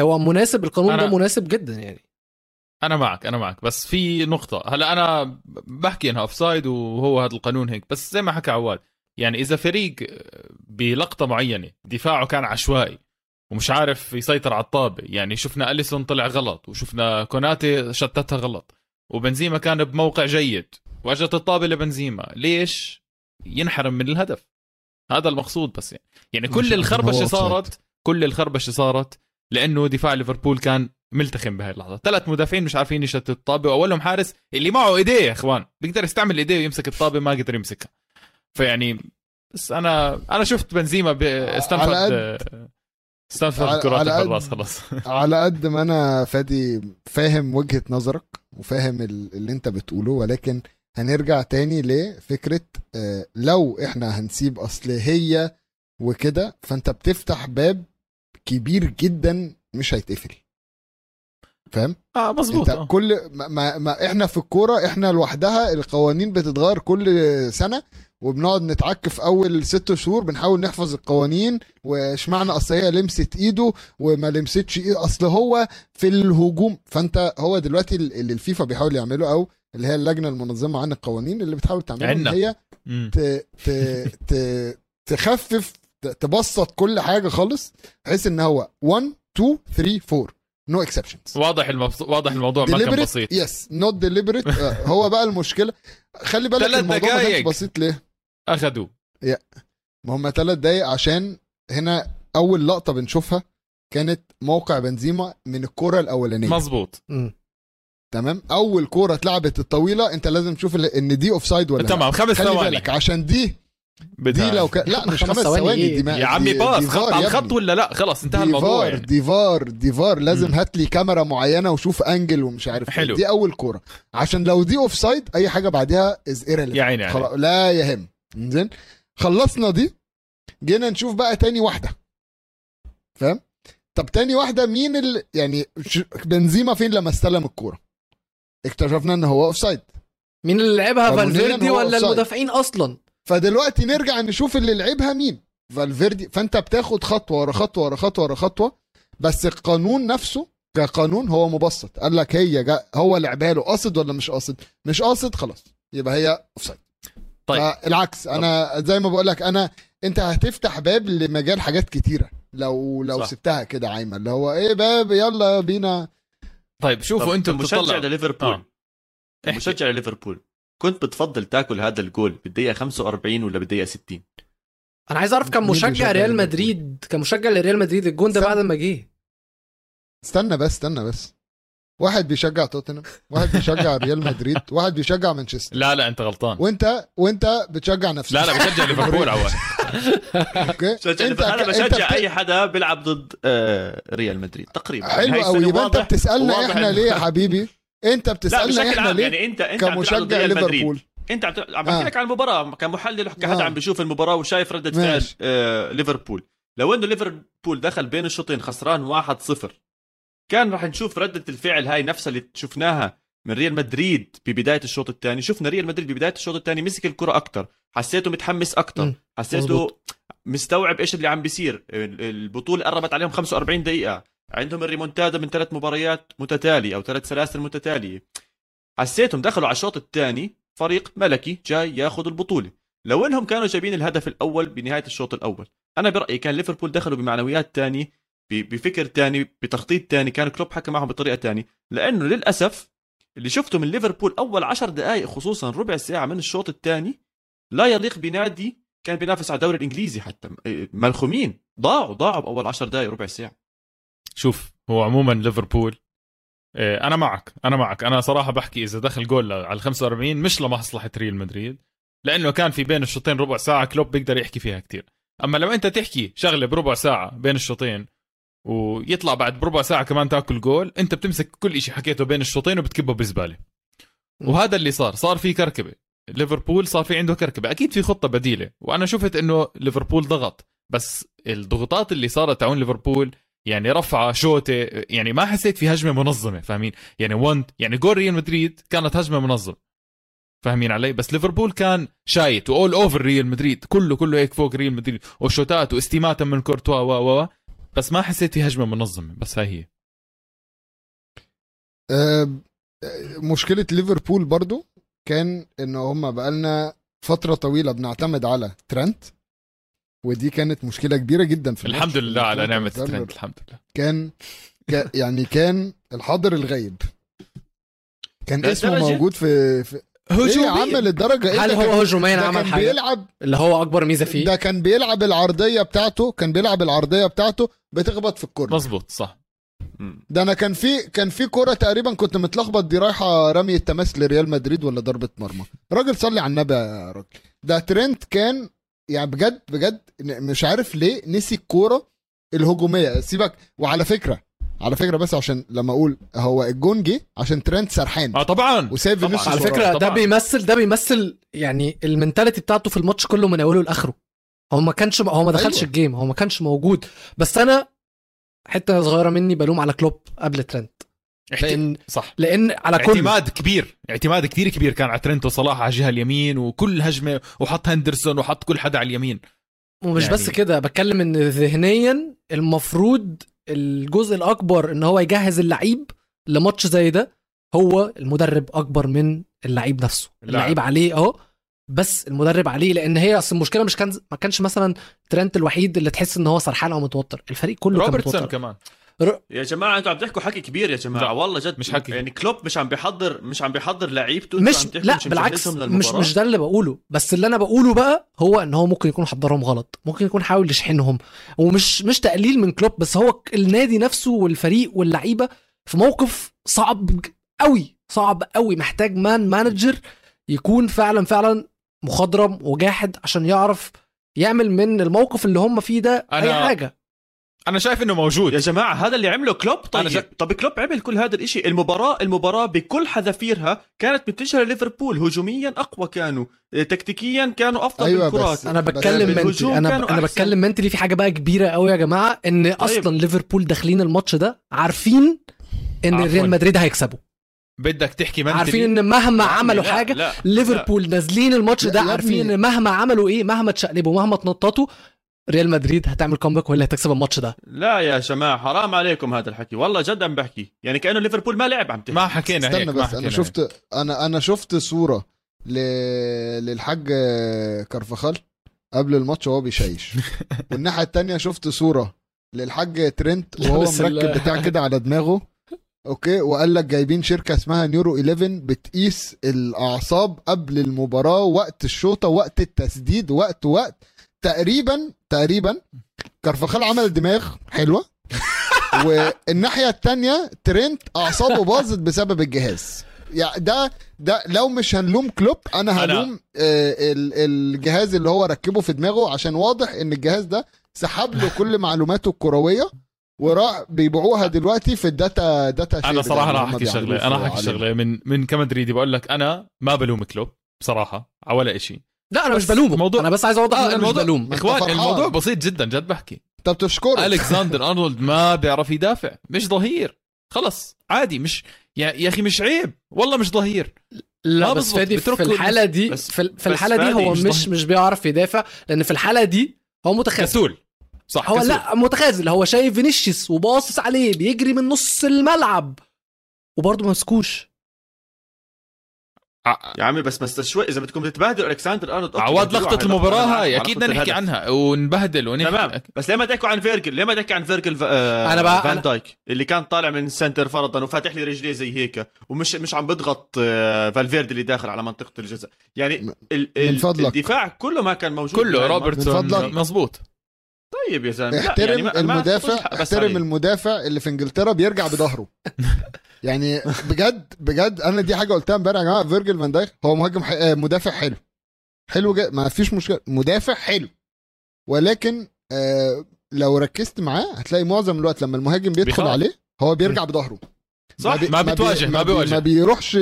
هو مناسب القانون أنا- ده مناسب جدا يعني. أنا معك أنا معك. بس في نقطة. هلا أنا بحكي إنها offside وهو هذا القانون هيك. بس زي ما حكى عواد يعني إذا فريق بلقطة معينة دفاعه كان عشوائي ومش عارف يسيطر على الطابة. يعني شفنا أليسون طلع غلط وشفنا كوناتي شتتها غلط وبنزيما كان بموقع جيد. واجت الطابة لبنزيما. ليش؟ ينحرم من الهدف. هذا المقصود بس يعني. يعني كل الخربشة صارت كل الخربشة صارت لأنه دفاع ليفربول كان ملتخم بهاي اللحظة. ثلاث مدافعين مش عارفين يشتتوا الطابة وأولهم حارس اللي معه إيديه يا إخوان. بيقدر يستعمل إيديه ويمسك الطابة ما قدر يمسكها. فيعني بس أنا أنا شفت بنزيما استنفد استنفد على- كرات خلاص خلاص. على قد ما أنا فادي فاهم وجهة نظرك وفاهم ال- اللي أنت بتقوله ولكن هنرجع تاني لفكرة آه، لو إحنا هنسيب اصل هي وكده فأنت بتفتح باب كبير جدا مش هيتقفل. فاهم؟ آه مزبوط أنت. كل ما, ما, ما إحنا في الكورة إحنا لوحدها القوانين بتتغير كل سنة وبنقعد نتعك في أول ست شهور بنحاول نحفظ القوانين واشمعنى أصل هي لمست إيده وما لمستش ايده أصل هو في الهجوم. فأنت هو دلوقتي اللي الفيفا بيحاول يعمله أو اللي هي اللجنة المنظمة عن القوانين اللي بتحاول تعمله ان. هي. ت... ت... ت... تخفف تبسط كل حاجة خالص بحيث إن هو 1 2 3 4 no exceptions واضح المبس... واضح الموضوع ما كان بسيط. yes not deliberate هو بقى المشكلة. خلي بالك الموضوع ما كانش. بسيط ليه؟ اخذوا ما هم ثلاث دقايق عشان هنا أول لقطة بنشوفها كانت موقع بنزيما من الكره الأولانية مزبوط مم. تمام أول كورة اتلعبت الطويلة أنت لازم تشوف إن دي offside ولا لأ. تمام خمس خلي ثواني بالك عشان دي دي بدها- لو كان لا مش خمس خمس ثواني إيه؟ دي ما- يا عمي دي- باص دي خط على الخط. ولا لا خلاص انتهى دي الموضوع فار يعني. دي فار دي فار لازم. هات لي كاميرا معينة وشوف angle ومش عارف إيه. حلو. دي أول كورة عشان لو دي offside أي حاجة بعدها is irrelevant يا عيني خلاص. لا يهم زين. خلصنا دي. جينا نشوف بقى تاني واحدة. فاهم؟ طب تاني واحدة مين ال... يعني بنزيما فين لما استلم الكورة؟ اكتشفنا إن هو offside مين اللي لعبها؟ فالفيردي ولا. المدافعين أصلا؟ فدلوقتي نرجع نشوف اللي لعبها مين. فالفيردي فأنت بتاخد خطوة ورا خطوة ورا خطوة ورا خطوة. بس القانون نفسه كقانون هو مبسط. قال لك هي جا هو لعبها له قاصد ولا مش قاصد؟ مش قاصد خلاص. يبقى هي offside طيب. العكس أنا زي ما بقول لك أنا أنت هتفتح باب لمجال حاجات كتيرة لو لو صح. سبتها كده عايمة اللي هو إيه باب يلا بينا طيب شوفوا أنتم مشجع لليفربول آه. مشجع لليفربول كنت بتفضل تاكل هذا الجول بالدقيقة 45 ولا بالدقيقة 60 أنا عايز أعرف كان مين مشجع بيشجع ريال؟ مدريد كان مشجع لريال مدريد الجون ده. بعد ما جه استنى بس استنى بس واحد بيشجع توتنهام واحد بيشجع ريال مدريد واحد بيشجع مانشستر. لا لا انت غلطان. وانت وانت بتشجع نفسك. لا لا بشجع ليفربول عوال okay؟ أنت أنا بشجع أي حدا بيلعب ضد آه، ريال مدريد تقريبا. حلو قوي السنة يبقى أنت بتسألنا إحنا ليه يا حبيبي؟ أنت لا بتسألنا بشكل إحنا عام ليه يعني أنت أنت كمشجع ليفربول؟ أنت عم عم بحكي آه. لك عن المباراه كمحلل كحدا آه. عم بيشوف المباراة وشايف ردة فعل. آه ليفربول. لو إنه ليفربول دخل بين الشوطين خسران 1-0 كان راح نشوف ردة الفعل هاي نفسها اللي شفناها من ريال مدريد ببدايه الشوط الثاني. شفنا ريال مدريد ببدايه الشوط الثاني مسك الكرة أكثر حسيته متحمس مم. حسيته. مستوعب إيش اللي عم بيصير. ال- البطولة قربت عليهم 45 دقيقة. عندهم الريمونتادا من ثلاث مباريات متتالية أو ثلاث سلاسل متتالية. حسيتهم دخلوا على الشوط الثاني. فريق ملكي جاي ياخذ البطولة. لو إنهم كانوا جايبين الهدف الأول بنهاية الشوط الأول. أنا برأيي كان ليفربول دخلوا بمعنويات تاني ب- بفكر تاني بتخطيط تاني كان كلوب حكى معهم بطريقة تاني. لأنه للأسف اللي شفته من ليفربول أول عشر دقائق خصوصا ربع ساعة من الشوط الثاني لا يليق بنادي كان بينافس على الدوري الإنجليزي حتى. ملخومين. ضاعوا ضاعوا بأول عشر دقائق ربع ساعة. شوف هو عموما ليفربول آه، أنا معك أنا معك. أنا صراحة بحكي إذا دخل جول على ال 45 مش لمصلحة ريال مدريد لأنه كان في بين الشوطين ربع ساعة كلوب بيقدر يحكي فيها كتير. أما لما أنت تحكي شغلة بربع ساعة بين الشوطين ويطلع بعد بربع ساعة كمان تاكل جول. انت بتمسك كل شيء حكيته بين الشوطين وبتكبه بزباله وهذا اللي صار. صار في كركبة. ليفربول صار في عنده كركبة. أكيد في خطة بديلة. وأنا شفت إنه ليفربول ضغط. بس الضغوطات اللي صارت تعون ليفربول يعني رفعه شوطه يعني ما حسيت في هجمة منظمة فاهمين؟ يعني وان يعني جول ريال مدريد كانت هجمة منظمة. فاهمين علي؟ بس ليفربول كان شايت. و all over ريال مدريد. كله كله هيك فوق ريال مدريد. وشوتات وسيفات من كورتوا و و بس ما حسيت في هجمة منظمة بس هاي هي آه، مشكلة ليفربول برضو كان ان هم بقالنا فترة طويلة بنعتمد على ترنت ودي كانت مشكلة كبيرة جدا في الحمد. لله على نعمة ترند الحمد لله كان ك- يعني كان الحاضر الغيب كان اسمه؟ موجود في, في إيه يا عم للدرجة إيه؟ هل هو هجوميا عمل كان حاجة؟ بيلعب اللي هو أكبر ميزة فيه؟ ده كان بيلعب العرضية بتاعته كان بيلعب العرضية بتاعته بتخبط في الكورنر مزبوط صح. ده أنا كان في كان في كورة تقريبا كنت متلخبط دي رايحة رمي التماس لريال مدريد ولا ضربة مرمى. راجل صلي على النبي يا راجل. ده ترنت كان يعني بجد بجد مش عارف ليه نسي الكورة الهجومية. سيبك وعلى فكرة على فكرة بس عشان لما أقول هو الجون جه عشان ترنت سرحان آه طبعا وسايب طبعاً. فينيسيوس على. فكرة ده طبعاً. بيمثل ده بيمثل يعني ال mentality بتاعته في الماتش كله من أوله لآخره هو ما كانش هو ما دخلش أيوة. ال game هو ما كانش موجود بس أنا حتة صغيرة مني بلوم على كلوب قبل ترنت احت- لأن صح لأن على كل اعتماد كبير اعتماد كثير كبير كان على ترنت وصلاح على الجهة اليمين وكل هجمة وحط هندرسون وحط كل حدا على اليمين ومش يعني- بس كده بتكلم إن ذهنيا المفروض الجزء الأكبر إن هو يجهز اللعيب لماتش زي ده هو المدرب أكبر من اللعيب نفسه. اللعيب عليه أهو بس المدرب عليه لأن هي أصل المشكلة مش كان ما كانش مثلا ترنت الوحيد اللي تحس إن هو سرحان أو متوتر. الفريق كله كان روبرتسون متوتر. يا جماعة أنتوا عم تحكوا حكي كبير يا جماعة. لا، والله جد مش حكي. يعني كلوب مش عم بيحضر مش عم بيحضر لعيبته مش لا مش بالعكس مش. مش ده اللي بقوله. بس اللي أنا بقوله بقى هو إن هو ممكن يكون حضرهم غلط. ممكن يكون حاول يشحنهم. ومش مش تقليل من كلوب بس هو النادي نفسه والفريق واللعيبة في موقف صعب قوي صعب قوي. محتاج man manager يكون فعلا فعلا مخضرم وجاحد عشان يعرف يعمل من الموقف اللي هم فيه ده أي أنا- حاجة. أنا شايف إنه موجود. يا جماعة هذا اللي عمله كلوب؟ أنا طيب. شا- طب كلوب عمل كل هذا الإشي. المباراه المباراة بكل حذافيرها كانت متجهه لليفربول هجوميا أقوى كانوا. إيه، تكتيكيا كانوا أفضل أيوة، بالكرات بس- أنا بتكلم منتلي أنا كانوا أنا. بتكلم منتلي في حاجة بقى كبيرة قوي يا جماعة؟ إن أصلا ليفربول داخلين الماتش ده عارفين إن. ريال مدريد هيكسبوا بدك تحكي منتلي. عارفين إن مهما عملوا لا، حاجة لا ليفربول نازلين الماتش ده عارفين. إن مهما عملوا إيه مهما تشقلبوا مهما تنططوا ريال مدريد هتعمل comeback وهي اللي هتكسب الماتش ده؟ لا يا جماعة حرام عليكم هذا الحكي. والله جد عم بحكي. يعني كأنه ليفربول ما لعب عم تحكي. ما حكينا هيك استنى ما بس حكينا أنا هيك. شفت أنا أنا شفت صورة ل... للحاج كارفاخال قبل الماتش وهو بيشيش. والناحية التانية شفت صورة للحاج ترنت وهو مركب بتاع كده على دماغه. أوكي؟ وقال لك جايبين شركة اسمها neuro 11 بتقيس الأعصاب قبل المباراة وقت الشوطة وقت التسديد وقت وقت. تقريبا تقريبا كارفاخال عمل دماغ حلوة. والناحية التانية ترنت أعصابه باظت بسبب الجهاز. يعني ده ده لو مش هنلوم كلوب أنا أنا- هلوم آه، ال- الجهاز اللي هو ركبه في دماغه عشان واضح إن الجهاز ده سحب له كل معلوماته الكروية وراح بيبيعوها دلوقتي في ال data data أنا صراحة راح احكي شغله أنا راح احكي. شغله من من كمدريدي بقول لك أنا ما بلوم كلوب بصراحه على ولا شيء لا أنا مش بلومه. الموضوع- أنا بس عايز أوضح آه أنا مش الموضوع بلوم. اخوان. الموضوع بسيط جدا جد بحكي. طب تشكره ألكساندر أرنولد ما بيعرف يدافع مش ظهير. خلص عادي مش يا, يا أخي مش عيب. والله مش ظهير. لا ما بس فادي في الحالة دي بس- في, في بس الحالة دي هو مش مش. مش بيعرف يدافع لأن في الحالة دي هو متخاذل. كسول صح هو كسول. لا متخاذل. هو شايف فينيسيوس وباصص عليه بيجري من نص الملعب. وبرضه ما مسكوش. يا عمي بس بس شوي إذا بدكم تتبهدلوا الكساندر أرنولد عواد لقطة المباراة هاي أكيد بدنا نحكي. عنها ونبهدل ونحكي تمام بس ليه ما تحكوا عن فيرجل ليه ما تحكي عن فيرجل آه أنا بقى- فان دايك اللي كان طالع من السنتر فرضا وفاتح لي رجليه زي هيك ومش مش عم بضغط آه فالفيردي اللي داخل على منطقة الجزاء يعني ال من ال فضلك. الدفاع كله ما كان موجود كله المرة. روبرتسون من فضلك. مزبوط طيب يا زلمة احترم يعني المدافع احترم. المدافع اللي في إنجلترا بيرجع بظهره يعني بجد بجد أنا دي حاجة قلتها امبارح يا جماعة فيرجل فان دايك هو مهاجم. آه، مدافع حلو حلو جدا ما فيش مشكلة مدافع حلو ولكن آه لو ركزت معاه هتلاقي معظم الوقت لما المهاجم بيدخل بيخاف. عليه هو بيرجع بظهره صح بي- ما بتواجه، بي- ما بي-. ما بيروحش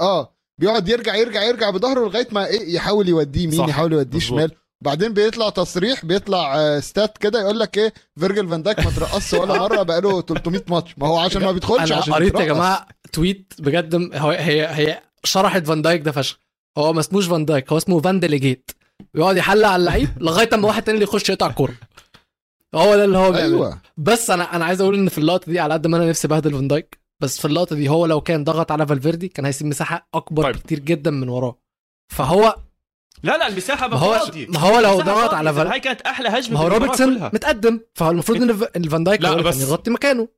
آه بيقعد يرجع يرجع يرجع بظهره لغاية ما إيه يحاول يوديه يمين يحاول يوديه. شمال وبعدين بيطلع تصريح بيطلع آه، ستات كده يقول لك إيه فيرجل فان دايك ما ترقصش ولا مرة بقاله 300 ماتش ما هو عشان ما بيدخلش أنا عشان قريت يا. جماعة tweet بجد هي هي شرحت فان دايك ده فشخ هو ما اسموش فان دايك هو اسمه فان delegate بيقعد يحلق على اللعيب لغاية أما واحد تاني اللي يخش يقطع الكورة هو ده اللي هو بيعمله أيوه بس أنا أنا عايز أقول إن في اللقطة دي على قد ما أنا نفسي بهدل فان دايك بس في اللقطة دي هو لو كان ضغط على فالفيردي كان هيسيب مساحة أكبر طيب. طيب. بكتير جدا من وراه فهو لا لا المساحة ما هو. ما هو لو ضغط. على فال هاي كانت أحلى هجمة ما هو روبرتسون. متقدم فهو المفروض ان إن فان دايك لا، بس- يغطي مكانه.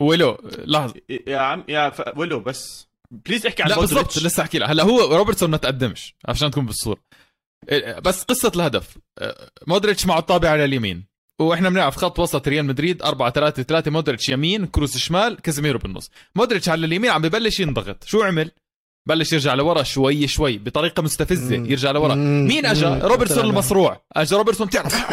ولو لحظة. يا عم يا ف... ولو بس please احكي عن لا بالضبط مودريتش. لسه احكي لك. هلا هو روبرتسون ما تقدمش عشان تكون بالصورة. إيه، بس قصة الهدف. مودريتش مع الطابع على اليمين. وإحنا بنعرف خط وسط ريال مدريد 4 3 3 مودريتش يمين كروس شمال كازيميرو بالنص. مودريتش على اليمين عم ببلش ينضغط. شو عمل؟ بلش يرجع لورا شوي شوي بطريقة مستفزة. يرجع لورا. مين اجى. روبرتسون المصروع. اجى روبرتسون بتعرف؟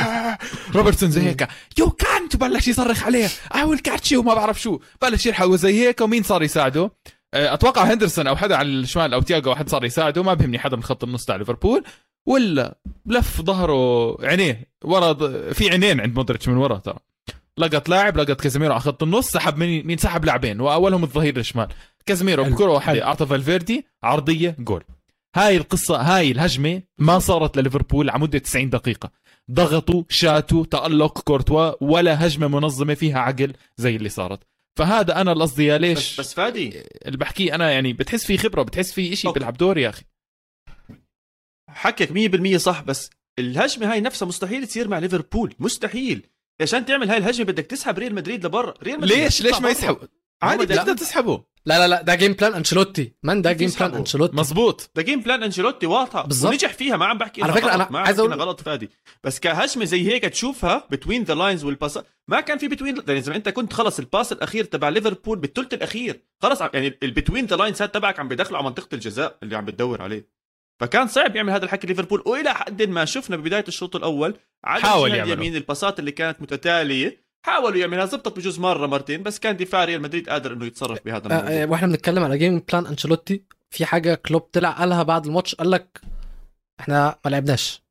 روبرتسون زي هيك. يو كانت بلش يصرخ عليه. I will catch وما بعرف شو. بلش يلحق زي هيك ومين صار يساعده؟ آه، أتوقع هندرسون أو حدا على الشمال أو تياجو واحد صار يساعده. ما بهمني حدا من خط النص تاع ليفربول. ولا لف ظهره عينيه. ورا في عينين عند مودريتش من ورا ترى. لقط لاعب لقط كازيميرو على خط النص سحب مين مين سحب لاعبين وأولهم الظهير الشمال. كازيميرو حلو، بكرة واحدة. اعطى فالفيردي عرضية جول. هاي القصة هاي الهجمة ما صارت لليفربول على مده 90 دقيقة. ضغطوا شاتوا تألق كورتوا ولا هجمة منظمة فيها عقل زي اللي صارت. فهذا أنا القصدي يا ليش؟ بس بس فادي. اللي بحكيه أنا يعني بتحس في خبرة بتحس في شيء. بيلعب دور يا أخي. حكيك 100% صح بس الهجمة هاي نفسها مستحيل تصير مع ليفربول مستحيل. عشان تعمل هاي الهجمة بدك تسحب ريال مدريد لبرا. ريال مدريد ليش؟ ليش ما. يسحب؟ عادي بدك- بتقدر تسحبه. لا لا لا ده game plan انشيلوتي من ده game plan. انشيلوتي مزبوط ده game plan انشيلوتي واضحة. بالظبط. ونجح فيها ما عم بحكي على ما عم عايز إنها غلط فادي. بس كهجمه زي هيك تشوفها between the lines وال pass ما كان في between يعني زي ما أنت كنت خلص ال pass الأخير تبع ليفربول بالثلث الأخير. خلص يعني ال between the lines هاد تبعك عم بدخلوا على منطقة الجزاء اللي عم بتدور عليه. فكان صعب يعمل هذا الحكي ليفربول. وإلى حد ما شفنا ببداية الشوط الأول على حاول. اليمين الباصات اللي كانت متتالية. حاولوا يعملها زبطت بجوز مرة مرتين بس كان دفاع ريال مدريد قادر إنه يتصرف بهذا آه، الموضوع. آه، وإحنا بنتكلم على game plan انشيلوتي في حاجة كلوب طلع قالها بعد الماتش قال لك إحنا ما لعبناش.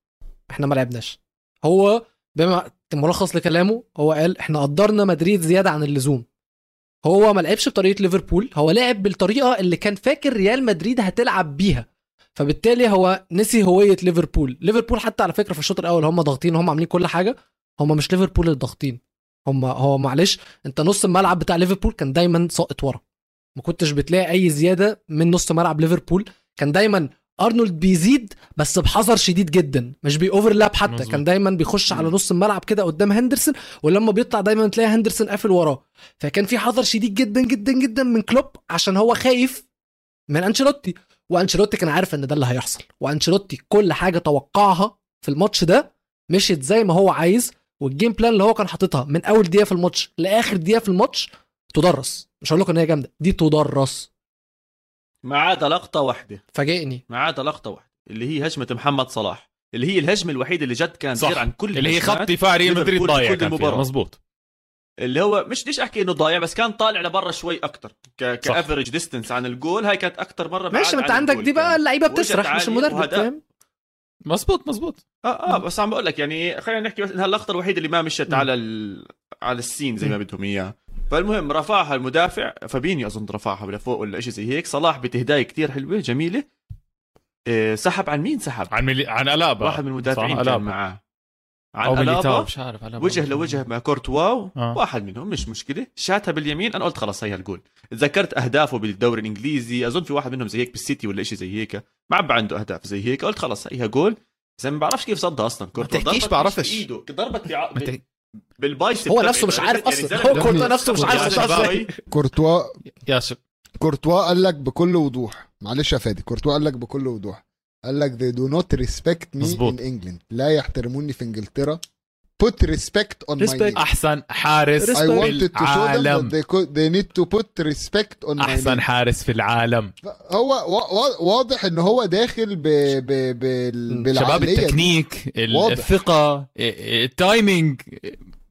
إحنا ما لعبناش. هو بما ملخص لكلامه هو قال إحنا قدرنا مدريد زيادة عن اللزوم. هو ما لعبش بطريقة ليفربول هو لعب بالطريقة اللي كان فاكر ريال مدريد هتلعب بيها. فبالتالي هو نسي هوية ليفربول. ليفربول حتى على فكرة في الشوط الأول هم ضاغطين هم عاملين كل حاجة هم مش ليفربول اللي ضاغطين. هم هو معلش انت نص الملعب بتاع ليفربول كان دايما ساقط ورا. ما كنتش بتلاقي أي زيادة من نص ملعب ليفربول. كان دايما أرنولد بيزيد بس بحذر شديد جدا. مش بيوفرلاب حتى مظبوط. كان دايما بيخش على. نص الملعب كده قدام هندرسون ولما بيطلع دايما تلاقي هندرسون قافل وراه. فكان في حذر شديد جدا جدا جدا من كلوب عشان هو خايف من أنشيلوتي. وأنشيلوتي كان عارف إن ده اللي هيحصل. وأنشيلوتي كل حاجة توقعها في الماتش ده مشيت زي ما هو عايز. وال game plan اللي هو كان حاططها من أول دقيقة في الماتش لآخر دقيقة في الماتش تدرس. مش هقول لكم إن هي جامدة. دي تدرس. ما عدا لقطه واحدة. فاجئني. ما عدا لقطه واحدة. اللي هي هجمه محمد صلاح. اللي هي الهجمه الوحيده اللي جد كان صح. غير عن كل اللي هي. خط دفاع ريال مدريد ضايع كل كان فيها. مزبوط اللي هو مش ليش أحكي إنه ضايع بس كان طالع لبرا شوي أكثر coverage distance عن الجول. هاي كانت أكثر مرة ماشي ما أنت عن عندك دي بقى. اللعيبة بتسرح مش المدرب. فاهم؟ مزبوط مزبوط آه آه بس عم بقول لك يعني خلينا نحكي بس إنها اللقطة الوحيدة اللي ما مشت على ال... على السين زي ما بدهم اياه فالمهم رفعها المدافع فابينيو أظن رفعها لفوق ولا شيء زي هيك. صلاح بتهداية كتير حلوة جميلة. إيه سحب عن مين سحب؟ عن ملي... عن ألابا. واحد من المدافعين كان. معاه. عن ألابا؟ مش عارف ألابا. وجه لوجه مع كورتوا آه. واحد منهم مش مشكلة. شاتها باليمين أنا قلت خلص هي الجول. تذكرت أهدافه بالدوري الإنجليزي. أظن في واحد منهم زي هيك بالسيتي ولا شيء زي هيك. ما عبى عنده أهداف زي هيك. قلت خلص هيها جول. بس ما بعرفش كيف صدها أصلا. كورتوا تحكيش ضربت بعرفش. مش بايده ضربت بع... ما بالبايسب هو تبعه. نفسه مش عارف يعني أصلا. هو كورتوا نفسه مش عارف كورتوا يا شب كورتوا قال لك بكل وضوح. معلش يا فادي كورتوا قال لك بكل وضوح. قال لك they do not respect me مظبوط. in England لا يحترموني في إنجلترا put respect on my Respect. name أحسن حارس I wanted to show them that they, could, they need to put respect on my أحسن name حارس في العالم هو وا- وا- واضح إن هو داخل ب... ب... بال... شباب. التكنيك واضح. الثقة ال timing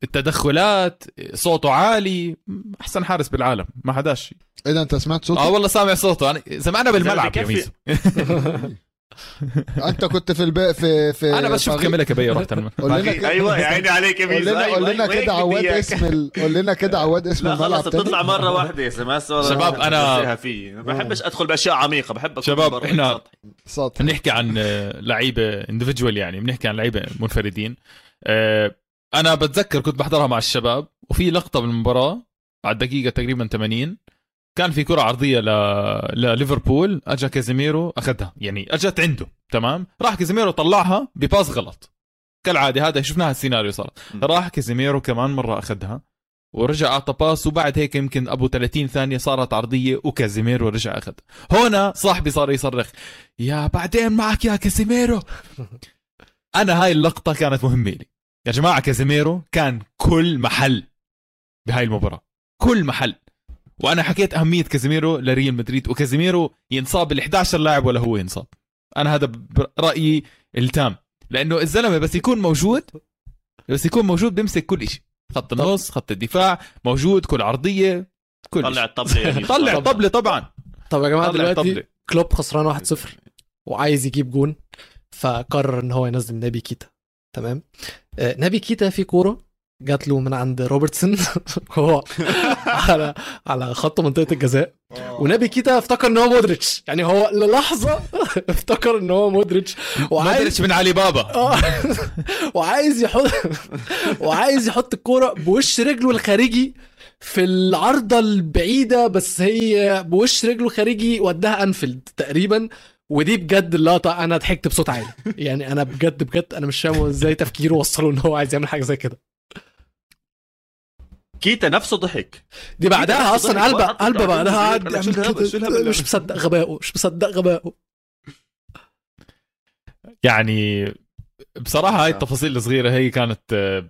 التدخلات صوته عالي أحسن حارس بالعالم ما حداش إيه ده أنت سمعت صوته؟ آه والله سامع صوته أنا سمعنا بالملعب يا. ميزو انت كنت في الب... في في أنا بس شفت. كاميلا كبيه رحت أنا. قول لنا أيوه يا عيني عليك يا قول لنا أيوة، قول لنا أيوة، كده عواد. اسم ال... قول لنا كده عواد اسم لا الملعب خلص تاني. بتطلع مرة واحدة يا سماس شباب، أنا- فيه ما بحبش أدخل بأشياء عميقة بحب شباب،. سطح بنحكي عن لعيبة individual يعني بنحكي عن لعيبة منفردين آه، أنا بتذكر كنت بحضرها مع الشباب وفي لقطة بالمباراة على الدقيقه تقريبا 80 كان في كرة عرضية ل... لليفربول أجا كازيميرو أخذها. يعني أجت عنده تمام؟ راح كازيميرو طلعها ب pass غلط. كالعادة هذا شفناها السيناريو صار. راح كازيميرو كمان مرة أخذها ورجع اعطى pass وبعد هيك يمكن أبو 30 ثانية صارت عرضية وكازيميرو رجع أخذ. هنا صاحبي صار يصرخ يا بعدين معك يا كازيميرو. أنا هاي اللقطة كانت مهمة لي. يا جماعة كازيميرو كان كل محل بهاي المباراة. كل محل. وأنا حكيت أهمية كازيميرو لريال مدريد وكازيميرو ينصاب بال 11 لاعب ولا هو ينصاب. أنا هذا برايي التام. لأنه الزلمة بس يكون موجود بس يكون موجود بيمسك كل شيء خط النص خط الدفاع موجود كل عرضية كل طلع شيء. الطبلة ميزو. طلع طبله طبعا. طب يا جماعة دلوقتي كلوب خسران 1-0 وعايز يجيب جون فقرر إن هو ينزل نبي كيتا. تمام؟ آه، نبي كيتا في كورة جات له من عند روبرتسون. هو على على خط منطقة الجزاء. ونبي كيتا افتكر إن هو مودريتش. يعني هو للحظة افتكر إن هو مودريتش. وعايز مودريتش من علي بابا. آه. وعايز يحط وعايز يحط الكورة بوش رجله الخارجي في العارضه البعيدة بس هي بوش رجله الخارجي وداها أنفيلد تقريبا. ودي بجد اللقطة أنا ضحكت بصوت عالي. يعني أنا بجد بجد أنا مش فاهم إزاي تفكيره وصله إن هو عايز يعمل حاجة زي كده. كيتا نفسه ضحك. دي بعدها أصلا قلبه قلبه بعدها قعد؟ مش مصدق غبائه مش مصدق غبائه. يعني بصراحة هاي التفاصيل الصغيرة هي كانت آه،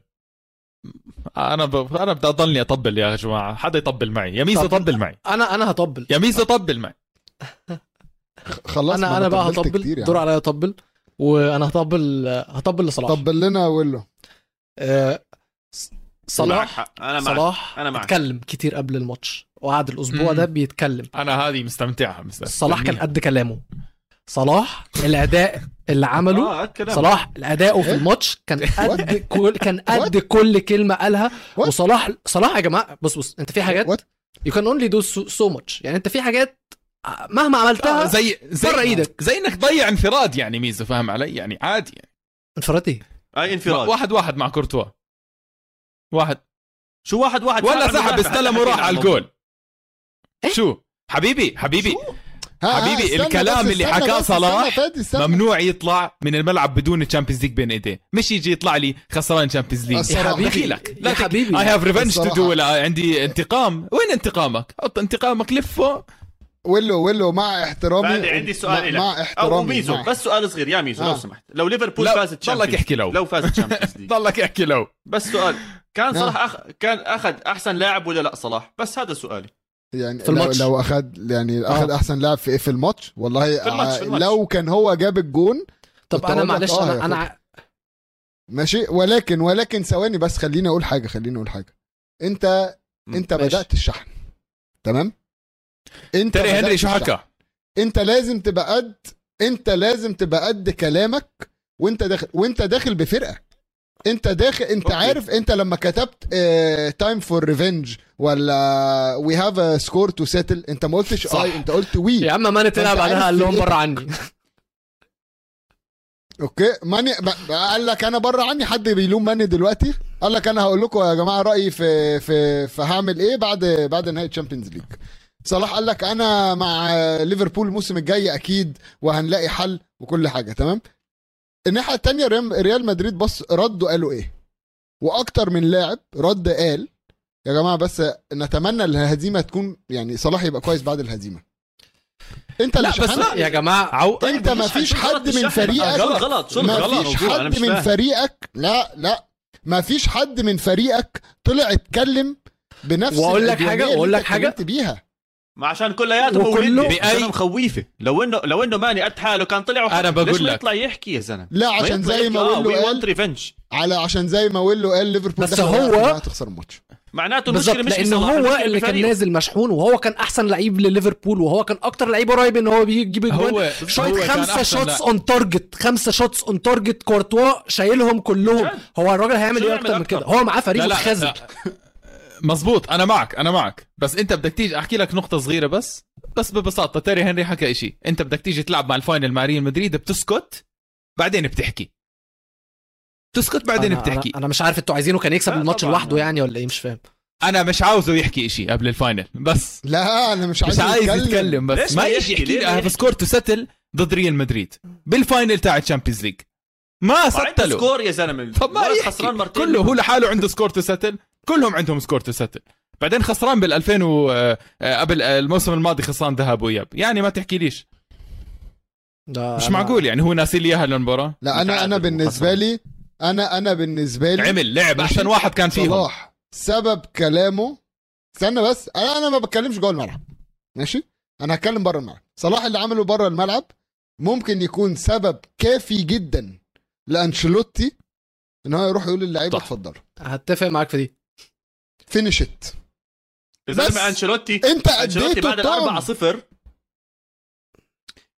أنا ب... أنا بدي أضلني أطبل يا جماعة. حدا يطبل معي. يا ميزه طب- طبل معي. أنا أنا هطبل. يا ميزه طبل معي. خلاص أنا أنا بقى هطبل. يا دور. عليا اطبل وأنا هطبل هطبل لصلاح. طبل لنا وله آه، ص- معك صلاح. أنا معك. صلاح أنا معك. اتكلم كتير قبل الماتش. وقعد الأسبوع مم. ده بيتكلم. أنا هذه مستمتعها مستمتع. صلاح كان قد كلامه. صلاح الأداء اللي عمله آه الكلام صلاح الاداء في إيه؟ الماتش كان قد كل كان قد كل كلمة قالها. What? وصلاح صلاح يا جماعة بص بص أنت في حاجات? you can only do so much يعني أنت في حاجات مهما عملتها آه، زي زي برا إيدك. زي إنك تضيع انفراد يعني ميزة فاهم علي؟ يعني عادي يعني. انفراد إيه أي انفراد. واحد واحد مع كورتوا. واحد. شو واحد واحد؟ ولا سحب. استلم وراح على الجول. إيه؟ شو؟ حبيبي حبيبي. ها- ها، حبيبي، استنى الكلام اللي حكاه صلاح. ممنوع يطلع من الملعب بدون Champions League بين ايديه. مش يجي يطلع لي خسران Champions League. يا حبيبي دخيلك يا حبيبي. I have revenge to. do عندي انتقام. وين انتقامك؟ حط انتقامك لفه. ويلو ويلو مع احترامي عندي سؤال مع, لك مع أو احترامي ميزو مع بس سؤال صغير يا ميزو آه. لو سمحت لو ليفربول لا، فازت ضلك احكي لو. لو فازت Champions League ضلك احكي لو بس سؤال كان نعم. صلاح أخ... كان أخذ أحسن لاعب ولا لا صلاح بس هذا سؤالي يعني في الماتش. لو, لو أخذ يعني أخذ آه. أحسن لاعب في إيه في الماتش والله في الماتش- في الماتش. لو كان هو جاب الجون طب أنا معلش آه أنا. أنا ماشي ولكن ولكن ثواني بس خليني أقول حاجة خليني أقول حاجة أنت أنت ماشي. بدأت الشحن تمام انت تيري هنري شو. حكى انت لازم تبقى قد انت لازم تبقى قد كلامك وانت داخل وانت داخل بفرقة انت داخل انت okay. عارف انت لما كتبت time for revenge ولا we have score to settle انت ما قلتش. I انت قلت we يا عم ماني بعدها عارف قال لهم إيه؟ بره عني okay ماني قال لك أنا بره عني حد بيلوم ماني دلوقتي قال لك أنا هقول لكم يا جماعة رأيي في في في هعمل إيه بعد بعد نهاية Champions League صلاح قال لك أنا مع ليفربول الموسم الجاي أكيد وهنلاقي حل وكل حاجة تمام الناحية الثانية ريال مدريد بص ردوا قالوا إيه وأكتر من لاعب رد قال يا جماعة بس نتمنى الهزيمة تكون يعني صلاح يبقى كويس بعد الهزيمة أنت اللي لا، بس شحنت يا جماعة عو... أنت ما فيش حد من؟ فريقك غلط غلط ما فيش حد من. فريقك لا لا ما فيش حد من فريقك طلع اتكلم بنفس وأقول لك وأقول أنت لك. اتكلمت بيها ما عشان كلياتهم وكله بأي- أنا مخويفة لو انه لو إنه ماني قد حاله كان طلع وحكى. أنا بقول لك. يطلع يحكي يا زلمة لا عشان زي ما ويلو ويلو قال revenge على عشان زي ما ويلو قال ليفربول بس هو- هتخسر الماتش معناته المشكلة مش لأن بصلاح، هو اللي كان. نازل مشحون وهو كان أحسن لعيب لليفربول وهو كان أكتر لعيب قريب إن هو بيجيب هو اجوان كان خمسة shots on target خمسة shots on target كورتوا شايلهم كلهم؟ هو الراجل هيعمل إيه أكتر من؟ كده هو معاه فريق متخاذل. مزبوط أنا معك أنا معك. بس أنت بدك تيجي أحكي لك نقطة صغيرة بس. بس ببساطة تيري هنري حكى شيء أنت بدك تيجي تلعب مع ال final مع ريال مدريد بتسكت بعدين بتحكي. تسكت بعدين أنا, بتحكي. أنا, أنا مش عارف أنتوا عايزينه كان يكسب الماتش. لوحده يعني ولا إيه؟ مش فاهم. أنا مش عاوزه يحكي شيء قبل ال final بس. لا أنا مش عايز مش عايز يتكلم. ليش بس. ما ما يجي يحكي؟ لي ما هاف؟ score to settle ضد ريال مدريد. بالفاينل تاع ال Champions League ما settle وا score يا زلمة. طب ما خسران مرتين. كله هو لحاله عنده score to settle كلهم عندهم score to settle بعدين خسران بال 2000 و... آه، آه، قبل آه، الموسم الماضي خسران ذهاب وإياب. يعني ما تحكي ليش. ده مش أنا- معقول يعني هو ناسي لي إياها للمباراة؟ لا أنا أنا بالنسبة. لي أنا أنا بالنسبة لي عمل لعب أحسن واحد كان فيهم. صلاح. سبب كلامه استنى بس أنا أنا ما بتكلمش جوه الملعب. ماشي؟ أنا هتكلم بره الملعب. صلاح اللي عمله بره الملعب ممكن يكون سبب كافي جدا لأنشيلوتي إن هو يروح يقول للعيبة صح. اتفضلوا. هتفق معاك في دي. finish it يا بس زلمه أنشيلوتي أنت أنشيلوتي بعد الأربعة صفر.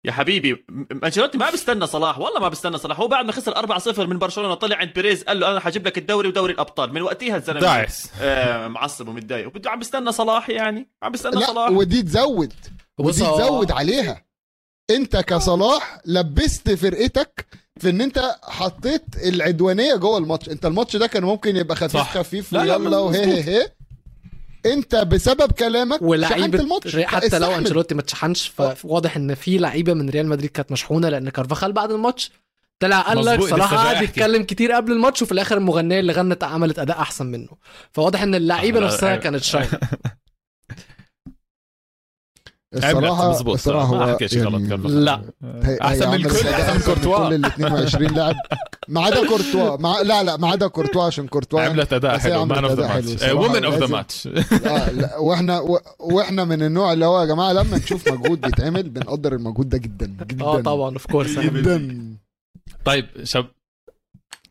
يا حبيبي أنشيلوتي ما بيستنى صلاح والله ما بيستنى صلاح. هو بعد ما خسر 4 0 من برشلونة طلع عند بيريز قال له أنا حجيب لك الدوري ودوري الأبطال. من وقتها الزلمه داعس. آه معصب ومتضايق. وبده عم بيستنى صلاح يعني عم بيستنى لا صلاح. ودي تزود ودي تزود عليها. أنت كصلاح لبست فرقتك في إن أنت حطيت العدوانية جوه الماتش أنت الماتش ده كان ممكن يبقى خفيف صح. خفيف لا، لا، ويلا وهي هي هي أنت بسبب كلامك شحنت الماتش حتى لو. أنشيلوتي ما اتشحنش فواضح إن في لعيبة من ريال مدريد كانت مشحونة لأن كارفاخال بعد الماتش طلع قال لك صلاح قعد. يتكلم كتير قبل الماتش وفي الآخر المغنية اللي غنت عملت أداء أحسن منه فواضح إن اللعيبة آه، نفسها آه. كانت شايفه الصراحه مظبوط الصراحة ما هو حكيش غلط يعني. لا. أحسن من الكل أحسن من كورتوا. كل ال 22 لاعب. ما عدا كورتوا مع... لا لا ما عدا كورتوا عشان كورتوا عملت أداء حلو man of the أداء حلو ماتش و man of the. ماتش آه وإحنا و... وإحنا من النوع اللي هو يا جماعة لما نشوف مجهود بيتعمل بنقدر المجهود ده جدا جدا. آه طبعا of course جدا. طيب شب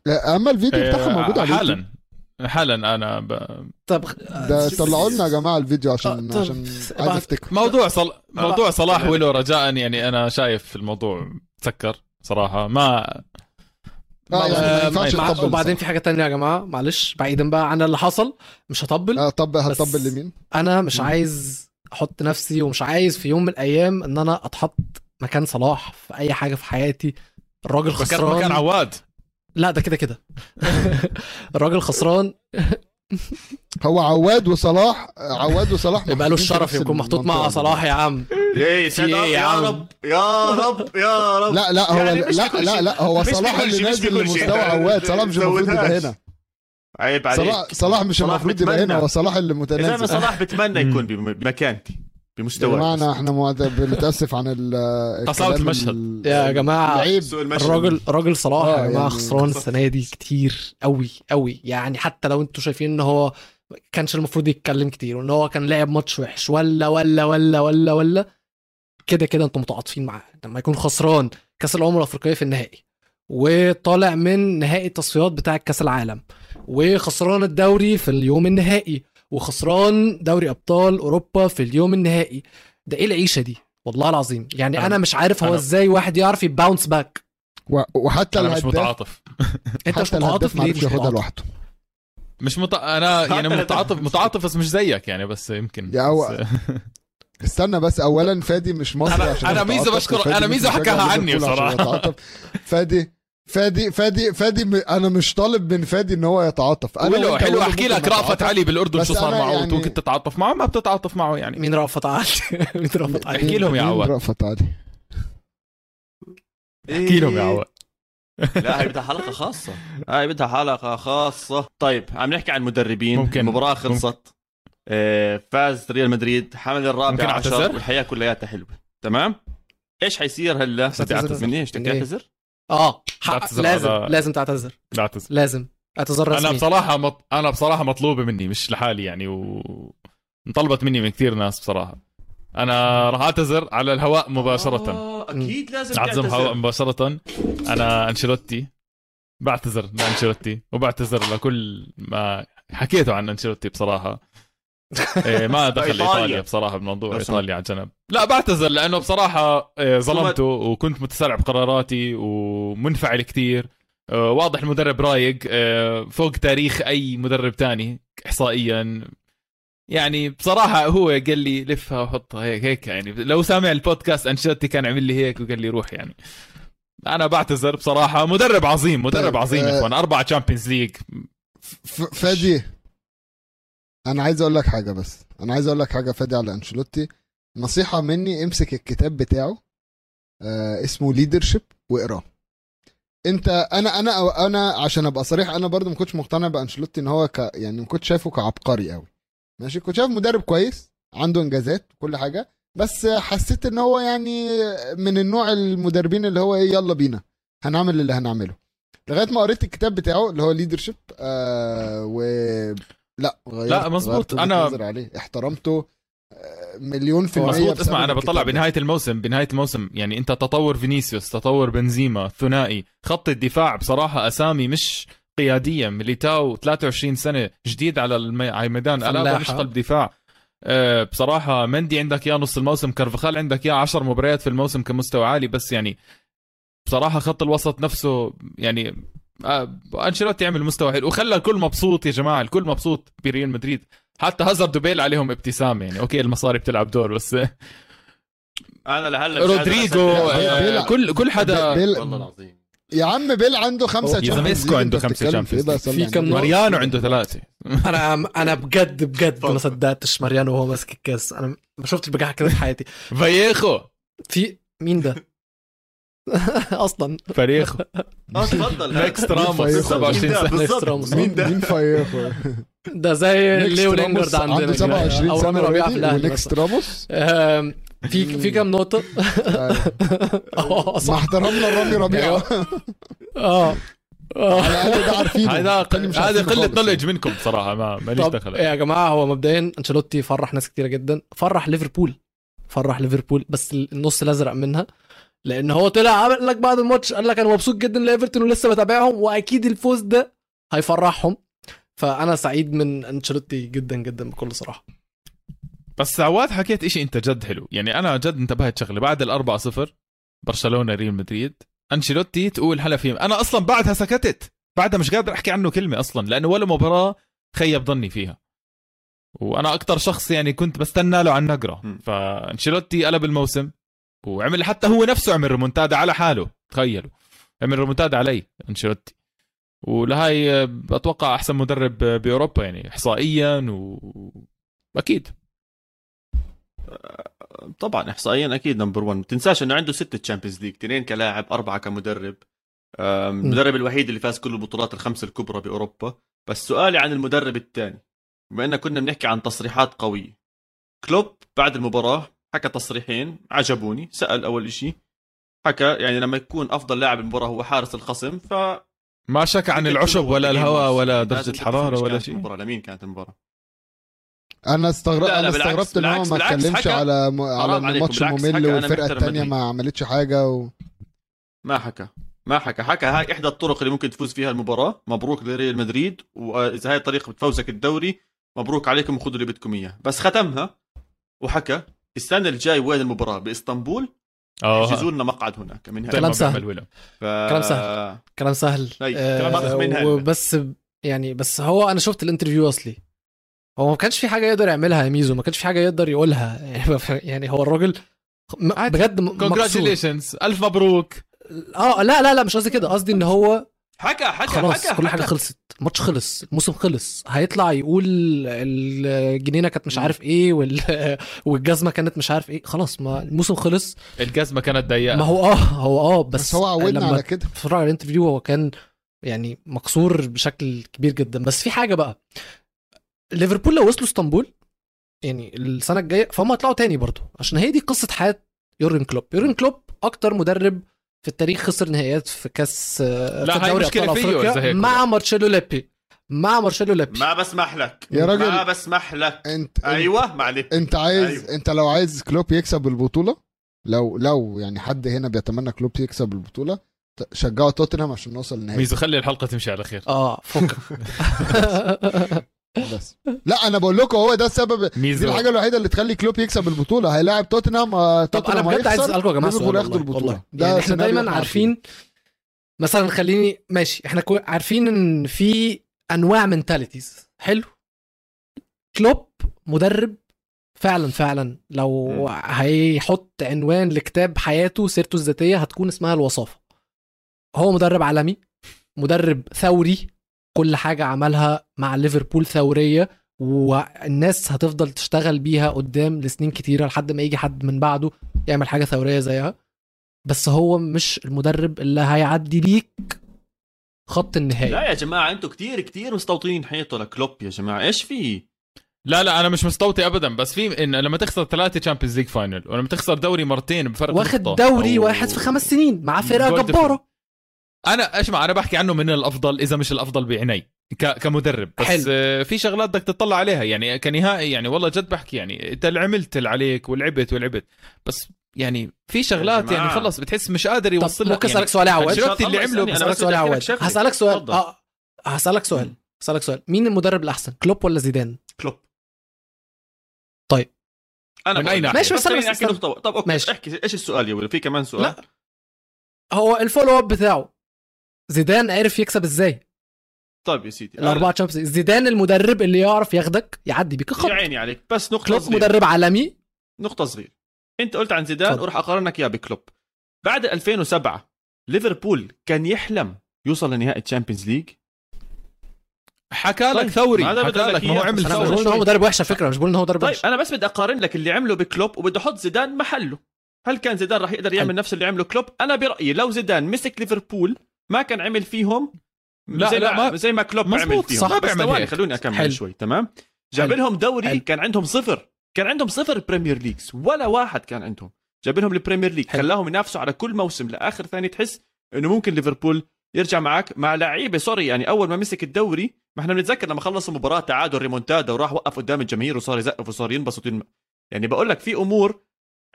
أما الفيديو بتاعها موجود على. حالا. حالا أنا ب... طب ده طلعوا لنا يا جماعة الفيديو عشان آه، طب- عشان عايز بعد- أفتكر موضوع صل... موضوع صلاح ولو رجاء يعني أنا شايف الموضوع سكر صراحة ما يعني ما آه، تطبل وبعدين. في حاجة تانية يا جماعة معلش بعيدا بقى عن اللي حصل مش هطبل آه طب هتطبل لمين؟ أنا مش. عايز أحط نفسي ومش عايز في يوم من الأيام إن أنا أتحط مكان صلاح في أي حاجة في حياتي الراجل مكان خسران مكان عواد لا ده كده كده الراجل خسران هو عواد وصلاح عواد وصلاح يبقى له الشرف يكون محطوط مع. صلاح يا عم إيه إيه يا؟ رب يا رب يا رب لا لا هو يعني لا لا. لا هو صلاح اللي نازل. لمستوى عواد صلاح مش المفروض يبقى. هنا عيب عليك صلاح صلاح مش المفروض يبقى. هنا هو صلاح اللي متنازل صلاح بتمنى يكون بم- بمكانتي بمستوى. بمعنى إحنا معد- بنتأسف عن الكلام المشهد. ال- يا سوء المشهد. الراجل راجل صلاح آه، يا جماعة يعني خسران. السنة دي كتير قوي قوي يعني حتى لو أنتوا شايفين إن هو كانش المفروض يتكلم كتير وإن هو كان لعب ماتش وحش ولا ولا ولا ولا ولا كده كده أنتوا متعاطفين معاه. لما يكون خسران كأس الأمم الأفريقية في النهائي وطالع من نهائي التصفيات بتاع كأس العالم وخسران الدوري في اليوم النهائي وخسران دوري أبطال أوروبا في اليوم النهائي. ده إيه العيشة دي؟ والله العظيم. يعني أنا- أنا مش عارف هو أنا- إزاي واحد يعرف ي bounce back. و- وحتى أنا مش متعاطف. أنت مش متعاطف؟ ليه مش ياخدها لوحده. مش مت... أنا يعني متعاطف متعاطف بس مش زيك يعني بس يمكن. يا هو- بس... استنى بس اولا فادي مش مصري أنا- عشان أنا يتعاطف، ميزو بشكر- أنا ميزو بيشجع حكاها عني. يتعاطف. فادي فادي فادي فادي م... أنا مش طالب من فادي إن هو يتعاطف. أنا حلو حلو أحكي ممكن لك رأفت. علي بالأردن شو صار معه يعني- ممكن تتعاطف معه ما بتتعاطف معه يعني. مين رأفت علي؟ مين رأفت علي؟ احكي لهم يا مين عواد. رأفت علي؟ احكي لهم يا عواد لا هي بدها حلقة خاصة. هاي بدها حلقة خاصة. طيب عم نحكي عن مدربين ممكن- المباراة خلصت. آه، فاز ريال مدريد حمل ممكن الرابع عشر. أعتذر؟ والحياة كلياتها حلوة. تمام؟ إيش حيصير هلا؟ بدي. اعتذر مني إيش بدك إيه؟ تعتذر؟ آه حق- تعتذر لازم على- لازم تعتذر. لا اعتذر لازم اعتذار أنا بصراحة مط... أنا بصراحة مطلوبة مني مش لحالي يعني و انطلبت مني من كثير ناس بصراحة. أنا راح أعتذر على الهواء مباشرة. آه، أكيد لازم اعزم هواء تعتذر. مباشرة. أنا أنشيلوتي. بعتذر لأنشيلوتي وبعتذر لكل ما حكيته عن أنشيلوتي بصراحة. إيه ما دخل. إيطاليا. بصراحة بموضوع. إيطاليا على جنب. لا بعتذر لأنه بصراحة إيه، ظلمته وكنت متسرع بقراراتي ومنفعل كثير. آه، واضح المدرب رايق. آه، فوق تاريخ أي مدرب تاني احصائيا. يعني بصراحة هو قال لي لفها وحطها هيك هيك يعني. لو سامع البودكاست أنشيلوتي كان عمل لي هيك وقال لي روح يعني. أنا بعتذر بصراحة. مدرب عظيم مدرب طيب، عظيم يا آه، إخوان. أربعة Champions League فادي. أنا عايز أقول لك حاجة بس. أنا عايز أقول لك حاجة فادي على أنشيلوتي. نصيحة مني امسك الكتاب بتاعه آه اسمه Leadership واقراه. أنت أنا أنا أنا عشان أبقى صريح أنا برضو ما كنتش مقتنع بأنشيلوتي إن هو ك يعني ما كنتش شايفه كعبقري قوي ماشي؟ كنت شايف مدرب كويس عنده إنجازات وكل حاجة بس حسيت إن هو يعني من النوع المدربين اللي هو إيه يلا بينا هنعمل اللي هنعمله. لغاية ما قريت الكتاب بتاعه اللي هو Leadership آه و لا غيرت لا،. غيرت أنا- نظري عليه احترمته آه، مليون في المية مظبوط بسبب اسمع أنا بطلع. بنهاية الموسم بنهاية الموسم يعني أنت تطور فينيسيوس تطور بنزيما ثنائي خط الدفاع بصراحة أسامي مش قيادية ميليتاو 23 سنة جديد على المي... على الميدان فلاحة. ألابا مش قلب دفاع أه بصراحة مندي عندك يا نص الموسم كارفخال عندك يا 10 مباريات في الموسم كمستوى عالي بس يعني بصراحة خط الوسط نفسه يعني آه، أنشيلوتي عمل مستوى حلو. وخلى الكل مبسوط يا جماعة. الكل مبسوط بريال مدريد. حتى هازارد وبيل عليهم ابتسامة يعني. أوكي المصاري بتلعب دور بس أنا لهلا رودريجو. آه،. كل كل حدا بيل- والله العظيم. يا عم بيل عنده خمسة يا إسكو League، عنده خمسة بتتكلم في كم. ماريانو عنده ثلاثة. أنا أنا بجد بجد ما. صدقتش ماريانو وهو ماسك الكاس. أنا ما شفتش بجاحة كده في حياتي. فايخو في مين ده؟ أصلا. فريخو آه تفضل. نيكست راموس فايخو. 27 سنة. Next بالضبط. Ramos. مين مين فايخو ده زي ليو راموس لينجارد عندنا. عنده كده. 27 أو سنة رامي ربيعة في الأهلي. ونيكست مثلا. راموس في في كام نقطة؟ آه. مع احترامنا لرامي ربيعة. آه آه. ده هذا هذا خالص. نولج منكم بصراحة ما ماليش دخل. يا جماعة هو مبدئيا أنشيلوتي فرح ناس كتيرة جدا. فرح ليفربول. فرح ليفربول بس النص الأزرق منها. لأن هو طلع قال لك بعد الماتش قال لك أنا مبسوط جدا لإيفرتون ولسه بتابعهم وأكيد الفوز ده هيفرحهم. فأنا سعيد من أنشيلوتي جدا جدا بكل صراحة. بس عواد حكيت إشي أنت جد حلو. يعني أنا جد انتبهت شغله بعد الأربعة صفر برشلونة ريال مدريد. أنشيلوتي تقول هلا في أنا أصلا بعدها سكتت. بعدها مش قادر أحكي عنه كلمة أصلا لأنه ولا مباراة خيب ظني فيها. وأنا أكتر شخص يعني كنت بستنى له عن نقره. فأنشيلوتي قلب الموسم. وعمل حتى هو نفسه عمل ريمونتادا على حاله. تخيلوا. عمل ريمونتادا علي أنشيلوتي. ولهاي آه، أتوقع أحسن مدرب آه، بأوروبا يعني احصائيا و أكيد. طبعا احصائيا أكيد number 1 ما تنساش إنه عنده ستة Champions League اثنين كلاعب أربعة كمدرب. المدرب الوحيد اللي فاز كل البطولات الخمسة الكبرى بأوروبا. بس سؤالي عن المدرب الثاني. بما ان كنا بنحكي عن تصريحات قوية. كلوب بعد المباراة حكى تصريحين عجبوني سأل أول شيء حكى يعني لما يكون أفضل لاعب المباراة هو حارس الخصم ف ما شك عن العشب ولا الهواء ولا درجة الحراره ولا شيء. المباراة لمين كانت المباراة؟ أنا استغرب أنا استغربت إن هو ما اتكلمش على م... على الماتش الممل والفرقة الثانية. ما عملتش حاجة و... ما حكى ما حكى حكى هاي إحدى الطرق اللي ممكن تفوز فيها المباراة مبروك لريال مدريد وإذا هاي الطريقة بتفوزك الدوري مبروك عليكم وخذوا اللي بدكم إياه. بس ختمها وحكى السنة الجاي وين المباراة؟ بإسطنبول؟ يحجزوا آه لنا مقعد هناك من كلام هنا سهل. ف... كلام سهل. كلام سهل. أي، آه، كلام أخ منها. وبس يعني بس هو أنا شفت ال interview أصلي. هو ما كانش في حاجة يقدر يعملها يا ميزو ما كانش في حاجة يقدر يقولها. يعني هو الراجل. بجد congratulations ألف مبروك. آه لا لا لا مش قصدي كده. قصدي إن هو حكى حكى خلاص حكى. كل حاجة حكى. خلصت الماتش خلص الموسم خلص. هيطلع يقول الجنينة كانت مش عارف إيه وال... والجزمة كانت مش عارف إيه. خلاص ما الموسم خلص. الجزمة كانت ضيقة. ما هو آه هو آه بس, بس هو عودنا لما على كده. اتفرج على ال interview هو كان يعني مكسور بشكل كبير جدا. بس في حاجة بقى. ليفربول لو وصلوا اسطنبول يعني السنة الجاية فهم هيطلعوا تاني برضه. عشان هي دي قصة حياة يورجن كلوب. يورجن كلوب أكتر مدرب في التاريخ خسر نهائيات في كاس لا، في دوري أبطال أفريقيا هيك مع مارشيلو ليبي. مع مارشيلو ليبي. ما بسمح لك. يا راجل. ما بسمح لك. انت أيوه معلش انت عايز أيوة. انت لو عايز كلوب يكسب البطولة لو لو يعني حد هنا بيتمنى كلوب يكسب البطولة شجعوا توتنهام عشان نوصل النهائي ميزو خلي الحلقة تمشي على خير. آه فك بس. لا أنا بقول لكم هو ده السبب. دي الحاجة الوحيدة اللي تخلي كلوب يكسب البطولة. هيلاعب توتنهام آه، طب أنا توتنهام بجد عايز أسألكم يا جماعة سؤال والله. والله. ده يعني إحنا دايما عارفين. مثلا خليني ماشي إحنا عارفين إن في أنواع mentalities حلو. كلوب مدرب فعلا فعلا. لو. هيحط عنوان لكتاب حياته سيرته الذاتية هتكون اسمها الوصافة. هو مدرب عالمي مدرب ثوري كل حاجة عملها مع ليفربول ثورية والناس هتفضل تشتغل بيها قدام لسنين كتيرة لحد ما يجي حد من بعده يعمل حاجة ثورية زيها. بس هو مش المدرب اللي هيعدي بيك خط النهائي. لا يا جماعة أنتم كتير كتير مستوطيين حيطة لكلوب يا جماعة. إيش في؟ لا لا أنا مش مستوطي ابدا بس في إن لما تخسر ثلاثة Champions League final ولما تخسر دوري مرتين بفرق واخد دوري أو- واحد في خمس سنين مع فرقة جبارة. أنا أسمع أنا بحكي عنه من الأفضل إذا مش الأفضل بعيني ك... كمدرب بس حلو. حلو. في شغلات بدك تطلع عليها يعني كنهائي يعني والله جد بحكي يعني أنت اللي عملت اللي عليك ولعبت ولعبت بس يعني في شغلات. يعني خلص بتحس مش قادر طب يوصل لك ممكن يعني أسألك سؤال يا عواد أنشيلوتي اللي عمله يسألني، أنا هسألك بس سؤال يا عواد لك شغلة. هسألك سؤال. آه هسألك سؤال هسألك سؤال مين المدرب الأحسن كلوب ولا زيدان كلوب طيب. أنا من لك. ناحية؟ ماشي، بس بس طب okay ماشي. احكي إيش السؤال يا ولد في كمان سؤال لا. هو ال follow up بتاعه زيدان عرف يكسب إزاي؟ طيب يا سيدي الأربعة Champions زيدان المدرب اللي يعرف ياخدك يعدي بيك يا الخط عيني عليك. بس نقطة كلوب صغيره مدرب عالمي. نقطة صغيره أنت قلت عن زيدان. وراح أقارنك إياه بكلوب. بعد 2007 ليفربول كان يحلم يوصل لنهائي ال Champions League حكى لك طيب، ثوري ما هذا حكى لك أقول ما هو لك عمل. أنا ثورة بقول إن هو. مدرب وحش على فكرة مش بقول إن هو مدرب طيب وحش. أنا بس بدي اقارن لك اللي عمله بكلوب وبدي أحط زيدان محله. هل كان زيدان راح يقدر يعمل. نفس اللي عمله كلوب؟ أنا برأيي لو زيدان مسك ليفربول ما كان عمل فيهم لا، زي لا، ما, ما- زي ما كلوب عمل فيهم صح، بس ثواني. خلوني أكمل حلو. شوي تمام جاب. لهم دوري حلو. كان عندهم صفر كان عندهم صفر Premier Leagues ولا واحد كان عندهم جاب لهم ال Premier League. خلاهم ينافسوا على كل موسم لآخر ثاني تحس إنه ممكن ليفربول يرجع معك مع لعيبة sorry يعني أول ما مسك الدوري ما إحنا بنتذكر لما خلص المباراه تعادل ريمونتادا وراح وقف قدام الجماهير وصار يزقف وصار ينبسط يعني بقول لك في أمور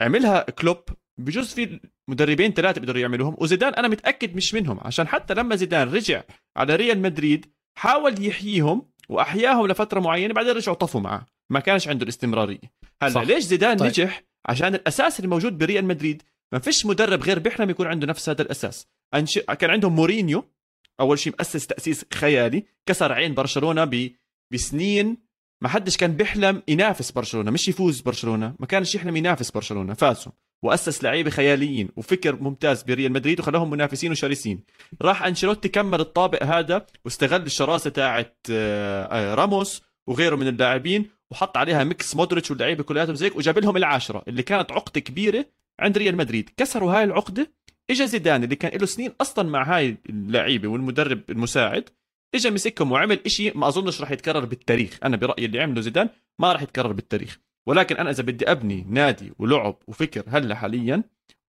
عملها كلوب بجوز في مدربين ثلاثة بيقدروا يعملوهم وزيدان أنا متأكد مش منهم عشان حتى لما زيدان رجع على ريال مدريد حاول يحييهم وأحياهم لفترة معينة بعدين رجعوا طفوا معه ما كانش عنده الاستمرارية هلا صح. ليش زيدان طيب. نجح عشان الأساس اللي موجود بريال مدريد ما فيش مدرب غير بيحلم يكون عنده نفس هذا الأساس أنش... كان عندهم مورينيو أول شيء مؤسس تأسيس خيالي كسر عين برشلونة ب... بسنين ما حدش كان بيحلم ينافس برشلونة مش يفوز برشلونة ما كانش يحلم ينافس برشلونة فازوا وأسس لعيبة خياليين وفكر ممتاز بريال مدريد وخلاهم منافسين وشرسين. راح أنشيلوتي كمل الطابق هذا واستغل الشراسة تاعت آه، آه، راموس وغيره من اللاعبين وحط عليها mix مودريتش واللعيبة كلياتهم زيك وجاب لهم العاشرة اللي كانت عقدة كبيرة عند ريال مدريد. كسروا هاي العقدة اجى زيدان اللي كان له سنين أصلا مع هاي اللعيبة والمدرب المساعد اجى مسكهم وعمل إشي ما أظنش راح يتكرر بالتاريخ. أنا برأيي اللي عمله زيدان ما راح يتكرر بالتاريخ. ولكن أنا إذا بدي أبني نادي ولعب وفكر هلأ حاليا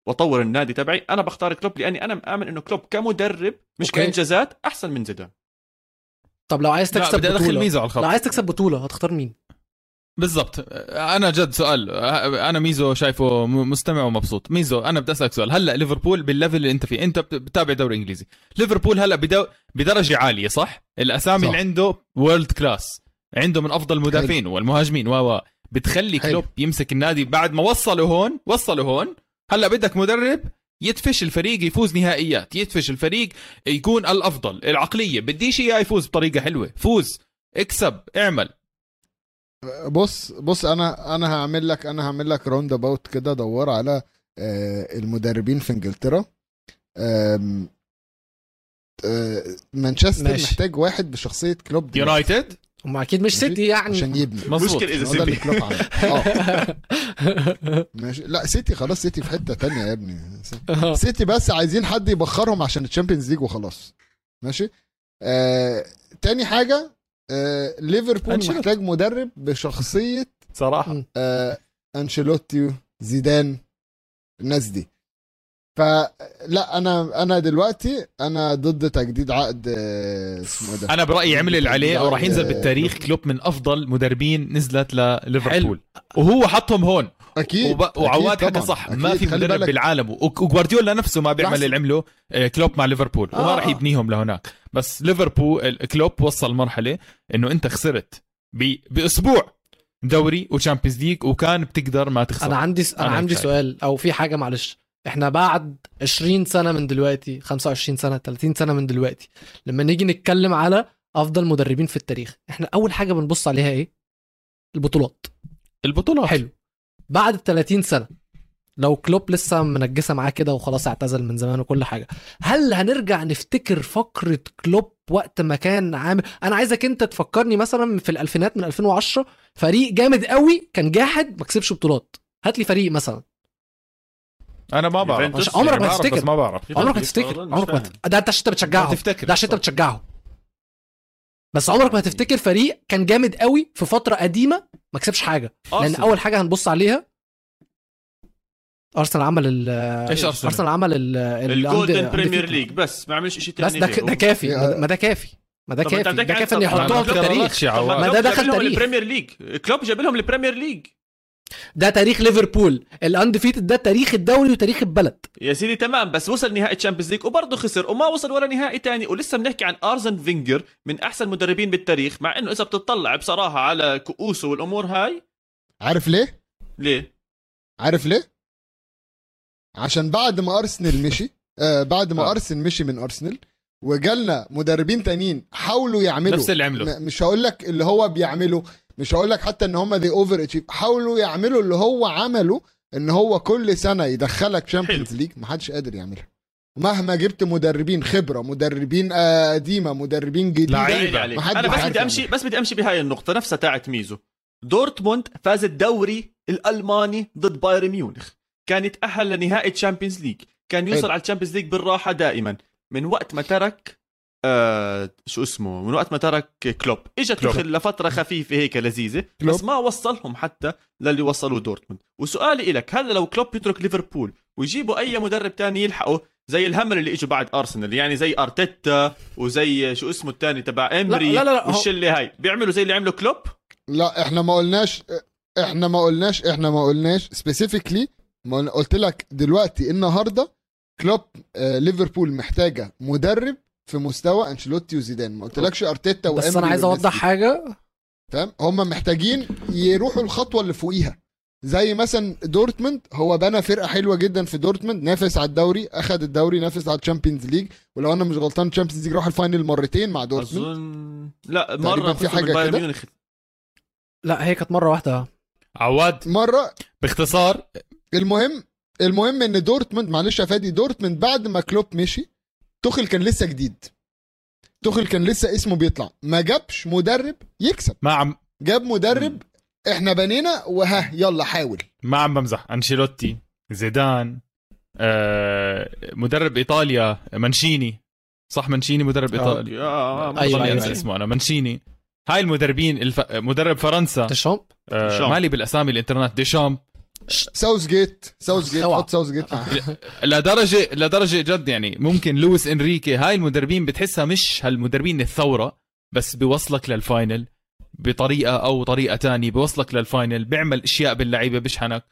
وأطور النادي تبعي أنا بختار كلوب لأني أنا مآمن إنه كلوب كمدرب مش okay. كانجازات أحسن من زيدان. طب لو عايز تكسب بدي أدخل بطولة ميزو على لو الخط عايز تكسب بطولة هتختار مين؟ بالضبط. أنا جد سؤال أنا ميزو شايفه مستمع ومبسوط. ميزو أنا بدي أسألك سؤال. هلأ ليفربول بال level اللي أنت فيه أنت بت- بتتابع دوري إنجليزي. ليفربول هلأ بدو... بدرجة عالية صح؟ الأسامي صح. اللي عنده world class عنده من أفضل المدافعين والمهاجمين و و بتخلي حلو. كلوب يمسك النادي بعد ما وصلوا هون وصلوا هون. هلا بدك مدرب يدفش الفريق يفوز نهائيات يدفش الفريق يكون الأفضل. العقلية بديش إياه يفوز بطريقة حلوة. فوز اكسب اعمل. بص بص أنا أنا هعمل لك أنا هعمل لك roundabout كده دور على آه، المدربين في إنجلترا. آه، مانشستر. محتاج واحد بشخصية كلوب يونايتد؟ هم أكيد مش. سيتي يعني عشان يبني. ده اللي سيتي. آه. ماشي. لا سيتي خلاص سيتي في حتة تانية يا ابني. سيتي بس عايزين حد يبخرهم عشان ال Champions League وخلاص. ماشي؟ آه، تاني حاجة آه، ليفربول. محتاج مدرب بشخصية صراحة. آه، انشيلوتي زيدان الناس دي. فلا أنا أنا دلوقتي أنا ضد تجديد عقد آه، اسمه إيه ده؟ أنا برأيي عمل اللي عليه وراح ينزل آه، بالتاريخ كلوب من أفضل مدربين نزلت لليفربول وهو حطهم هون. أكيد وب... وعواد حكى. صح. ما أكيد. في خلي مدرب بالك- بالعالم. وجوارديولا نفسه ما بيعمل. اللي عمله آه، كلوب مع ليفربول. وما آه، راح آه. يبنيهم لهناك. بس ليفربول كلوب وصل مرحلة إنه أنت خسرت ب... بأسبوع دوري و Champions League وكان بتقدر ما تخسر. أنا عندي أنا أنا عندي سؤال أو في حاجة معلش. إحنا بعد 20 سنة من دلوقتي 25 سنة 30 سنة من دلوقتي لما نيجي نتكلم على أفضل مدربين في التاريخ إحنا أول حاجة بنبص عليها إيه؟ البطولات. البطولات. حلو. بعد 30 سنة لو كلوب لسه منجسة معاه كده وخلاص اعتزل من زمان وكل حاجة هل هنرجع نفتكر فقرة كلوب وقت ما كان عامل؟ أنا عايزك أنت تفكرني مثلا في الألفينات من 2010 فريق جامد قوي كان جاحد ما كسبش بطولات. هات لي فريق مثلا. أنا ما بعرف. مش- عمرك ما بعرف، هتفتكر. بس ما بعرف عمرك ما تفتكر. عمرك ما. ده انت عشان انت بتشجعهم تفتكر ده عشان انت بتشجعهم بس عمرك ما هتفتكر فريق كان جامد قوي في فترة قديمة ما كسبش حاجة لأن أرسنال. أول حاجة هنبص عليها أرسنال عمل ال إيش أرسنال؟ أرسنال عمل ال ال- ال Golden. Premier League بس ما عملش شيء بس ثاني ده ده كافي ما ده كافي ما ده كافي ده كافي إن يحطوهم في التاريخ. ما ده دخل تاريخ. ال Premier League كلوب جاب لهم ال Premier League ده تاريخ ليفربول ال undefeated ده تاريخ الدوري وتاريخ البلد يا سيدي تمام بس وصل نهائي Champions League وبرضه خسر وما وصل ولا نهائي تاني ولسه بنحكي عن أرسن فينجر من أحسن مدربين بالتاريخ مع إنه إذا بتطلع بصراحة على كؤوسه والأمور هاي عارف ليه؟ ليه؟ عارف ليه؟ عشان بعد ما أرسنال مشي آه بعد ما آه. أرسنال مشي من أرسنال وجالنا مدربين تانيين حاولوا يعملوا نفس اللي عمله مش هقول لك اللي هو بيعمله مش هقول لك حتى إن هم دي overachieve حاولوا يعملوا اللي هو عمله إن هو كل سنة يدخلك Champions League محدش قادر يعملها. مهما جبت مدربين خبرة مدربين قديمة مدربين جديدة أنا بس بدي امشي. بس بدي أمشي بهاي النقطة نفسها تاعت ميزو. دورتموند فاز الدوري الألماني ضد بايرن ميونخ. كان يتاهل لنهائي Champions League كان يوصل حلو. على ال Champions League بالراحة دائما. من وقت ما ترك آه شو اسمه من وقت ما ترك كلوب. إجت لفترة خفيفة هيك لذيذة كلوب. بس ما وصلهم حتى للي وصلوه دورتموند. وسؤالي لك هل لو كلوب يترك ليفربول ويجيبوا أي مدرب تاني يلحقه زي الهمل اللي إجوا بعد أرسنال يعني زي أرتيتا وزي شو اسمه الثاني تبع إمري لا- لا- لا، والشلة هاي بيعملوا زي اللي عمله كلوب؟ لا إحنا ما قلناش إحنا ما قلناش إحنا ما قلناش specifically قلت لك دلوقتي النهارده كلوب آه ليفربول محتاجة مدرب في مستوى أنشيلوتي وزيدان. ما قلتلكش أرتيتا بس أنا عايز أوضح. حاجة. فاهم هم محتاجين يروحوا الخطوة اللي فوقيها. زي مثلا دورتموند هو بنى فرقة حلوة جدا في دورتموند نافس على الدوري اخذ الدوري نافس على ال Champions League ولو أنا مش غلطان ال Champions League راح ال final مرتين مع دورتموند. اظن لا مرة في حاجة كده؟ ميونخ. لا هي كانت مرة واحدة. عواد مرة باختصار. المهم المهم إن دورتموند معلش يا فادي دورتموند بعد ما كلوب مشي توخل كان لسه جديد. توخل كان لسه اسمه بيطلع. ما جابش مدرب يكسب. ما عم جاب مدرب إحنا بنينا وها يلا حاول. ما عم بمزح. أنشيلوتي زيدان آه مدرب إيطاليا مانشيني. صح مانشيني مدرب آه. إيطالي؟ آه، آه، أيوة، أيوة. اسمه أنا. مانشيني. هاي المدربين الف... مدرب فرنسا. ديشامب. آه ديشامب. مالي بالأسامي الإنترنت. ديشامب. ساوث جيت ساوث جيت. حط ساوث جيت لدرجة لدرجة جد يعني ممكن لويس إنريكي هاي المدربين بتحسها مش هالمدربين الثورة بس بيوصلك لل final بطريقة أو طريقة تانية بيوصلك لل final بيعمل أشياء باللعيبة بيشحنك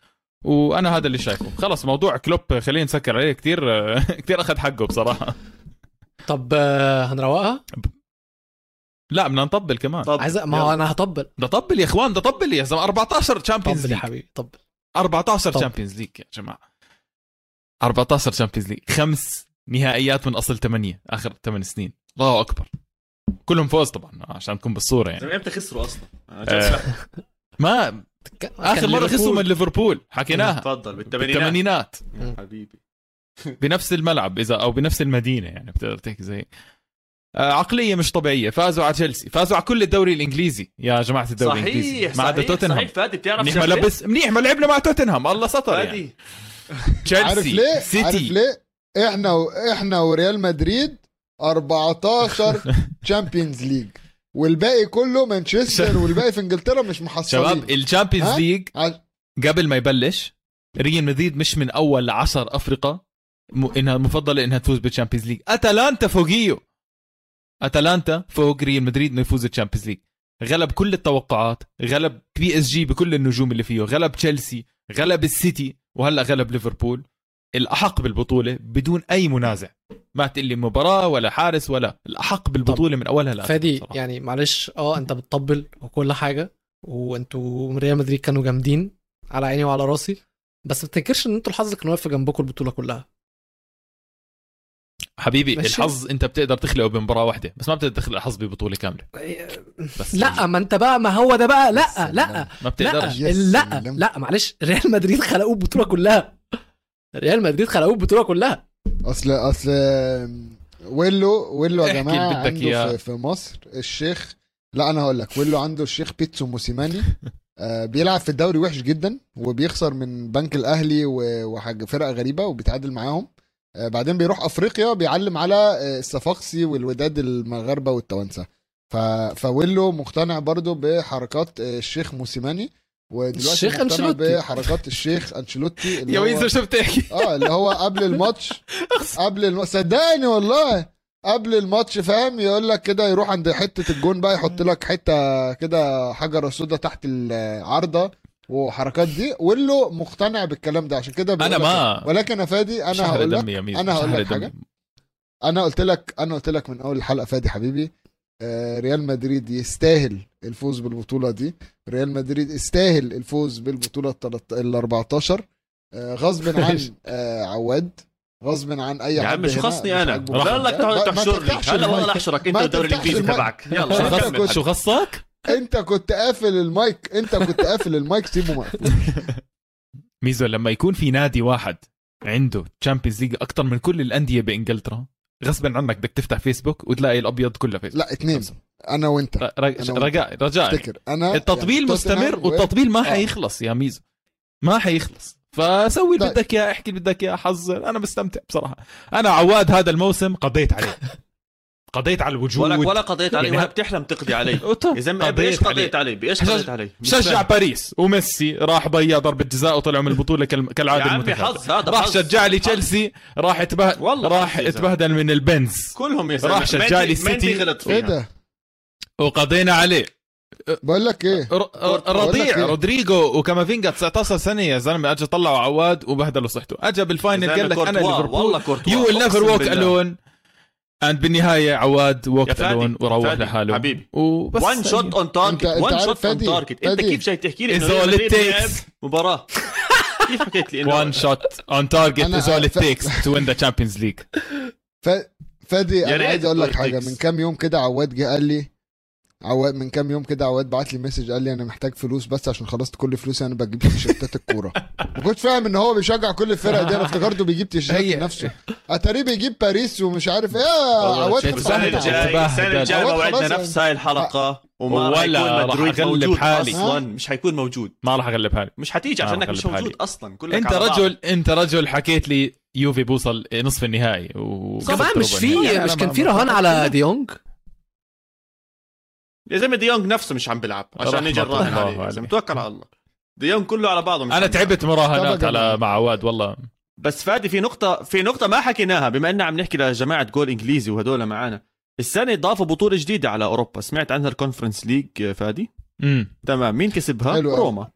وأنا هذا اللي شايفه. خلص موضوع كلوب خلينا نسكر عليه. كثير كثير أخذ حقه بصراحة. طب آه، هنروقها؟ لا بدنا نطبل كمان. طب عايز ما هو. أنا هطبل. ده طبل يا إخوان ده طبل يا زلمه 14 Champions طبل يا حبيبي طبل. 14 طب. Champions League يا جماعة. 14 Champions League خمس نهائيات من أصل ثمانية آخر ثمان سنين. الله أكبر. كلهم فوز طبعا عشان نكون بالصورة يعني. إمتى خسروا أصلا؟ آه،. ما آخر مرة. خسروا من ليفربول. حكيناها. تفضل بالثمانينات. حبيبي. بنفس الملعب إذا أو بنفس المدينة يعني بتقدر تحكي زي عقلية مش طبيعية. فازوا على تشيلسي. فازوا على كل الدوري الإنجليزي. يا جماعة الدوري الانجليزي صحيح ما عدا صحيح توتنهام. صحيح. فادي بتعرف منيح ما؟ لبس منيح ما لعبنا مع توتنهام. الله سطر يعني. فادي. تشيلسي عارف ليه؟ عارف سيتي ليه؟ إحنا و... إحنا وريال مدريد 14 Champions League والباقي كله مانشستر والباقي في إنجلترا مش محصلين. شباب ال Champions؟ League قبل ما يبلش ريال مدريد مش من أول عشر افرقه م... إنها مفضلة إنها تفوز بال Champions League أتلانتا فوقيه أتلانتا فوق ريال مدريد انه يفوز بال Champions League. غلب كل التوقعات غلب PSG بكل النجوم اللي فيه غلب تشيلسي غلب السيتي وهلأ غلب ليفربول. الأحق بالبطولة بدون أي منازع. ما تقول لي مباراة ولا حارس ولا الأحق بالبطولة من أولها لآخرها فادي صراحة. يعني معلش آه أنت بتطبل وكل حاجة وأنتوا ريال مدريد كانوا جامدين على عيني وعلى راسي بس ما تنكرش إن أنتوا الحظ كان واقف جنبكم البطولة كلها. حبيبي. الحظ انت بتقدر تخلقه بمباراة واحدة بس ما بتقدر تخلق الحظ ببطولة كاملة بس لا ما انت بقى ما هو ده بقى لا. لا ما لا بتقدرش لا سلام. لا معلش ريال مدريد خلقوه البطوله كلها ريال مدريد خلقوه البطوله كلها أصل أصل ويلو ويلو يا جماعة عنده. في, في مصر الشيخ لا أنا هقول لك ويلو عنده الشيخ بيتسو موسيماني آه، بيلعب في الدوري وحش جدا وبيخسر من بنك الأهلي وحاجة فرق غريبة وبيتعادل معاهم بعدين بيروح أفريقيا بيعلم على آه، الصفاقسي والوداد المغاربة والتوانسة. ف... فويلو مقتنع برضو بحركات آه، الشيخ موسيماني ودلوقتي الشيخ مقتنع أنشيلوتي. بحركات الشيخ أنشيلوتي اللي يا هو- ويزر شو بتحكي آه اللي هو قبل الماتش قبل الم... صدقني والله قبل الماتش فاهم؟ يقول لك كده يروح عند حتة الجون بقى يحط لك حتة كده حجره سودا تحت العارضة وحركات دي ويلو مقتنع بالكلام ده عشان كده أنا ما ولكن يا فادي أنا هقول لك أنا هقول لك. دمي. أنا قلت لك أنا قلت لك من أول الحلقة فادي حبيبي آه، ريال مدريد يستاهل الفوز بالبطولة دي ريال مدريد يستاهل الفوز بالبطولة ال 14 آه، غصب عن آه، عواد غصب عن أي يا حد هنا خصني مش أنا؟ قال لك تحشرني هلا والله. أحشرك أنت تفتحش الإنجليزي. تبعك يلا. شو خصك؟ انت كنت قافل المايك انت كنت قافل المايك سيبه مقفول. ميزو لما يكون في نادي واحد عنده Champions League أكثر من كل الأندية بإنجلترا غصبا عنك بدك تفتح فيسبوك وتلاقي الأبيض كله فيسبوك لا اتنين أنا وأنت. رجاء رجاء افتكر. أنا التطبيل يعني مستمر والتطبيل ما آه. حيخلص يا ميزو. ما حيخلص. فسوي اللي طيب. بدك اياه احكي اللي بدك اياه حذر أنا مستمتع بصراحة. أنا عواد هذا الموسم قضيت عليه. قضيت على الوجود ولا ولا قضيت عليه يعني ولا بتحلم تقضي عليه يا زلمه قضيت بايش عليه. قضيت عليه؟ بإيش قضيت عليه؟ شجع. باريس وميسي راح ضيع ضربة جزاء وطلعوا من البطولة كال- يا كالعادة عمي المتكافئة. حظ هذا راح حظ. شجع لي. تشيلسي راح اتبهدل والله راح. اتبهدل من البنز كلهم يا زلمة راح شجع لي السيتي. غلط إيه فيها ده وقضينا عليه بقول لك إيه رضيع إيه؟ رودريجو وكامافينجا 19 سنة يا زلمة اجى طلعوا عواد وبهدلوا صحته اجى بال final قال لك أنا ليفربول والله كورتوا you will never walk. alone and بالنهاية عواد فادي، alone وروح لحاله حبيبي. وبس one shot on target one shot on target أنت. كيف جاي تحكي لي Is إنه. مباراة كيف حكيت لي انه one shot on target is all it takes to win the Champions League ف... فادي يا أنا عايز أقول لك حاجة. من كام يوم كده عواد جه قال لي عواد من كام يوم كده عواد بعت لي message قال لي أنا محتاج فلوس بس عشان خلصت كل فلوسي أنا بجيب تيشيرتات الكورة. ما كنتش فاهم إن هو بيشجع كل الفرق دي أنا افتكرته بيجيب تيشيرتات هي- لنفسه. اتاريه بيجيب باريس ومش عارف إيه يا عواد السنة تبهدل. انت- الجاي تبهدل. السنة الجاي عواد موعدنا نفس هاي الحلقة وما ولا راح موجود حالي. أصلا. مش حيكون موجود. ما راح أغلب حالي. مش حتيجي عشانك مش موجود. أصلا. كلك أنت. رجل أنت رجل حكيت لي يوفي بوصل نصف النهائي و طبعا مش في يعني مش كان في رهان على ديونج؟ يا زلمة ديونج نفسه مش عم بيلعب عشان نجي نراهن عليه. يا عليه. زلمة، توكل على الله. ديونج كله على بعضه مش أنا. تعبت مراهنات على. مع عواد والله. بس فادي في نقطة في نقطة ما حكيناها بما ان عم نحكي لجماعة جول إنجليزي وهدول معانا. السنة ضافوا بطولة جديدة على أوروبا. سمعت عنها ال Conference League فادي؟ امم تمام. مين كسبها؟ حلو. روما.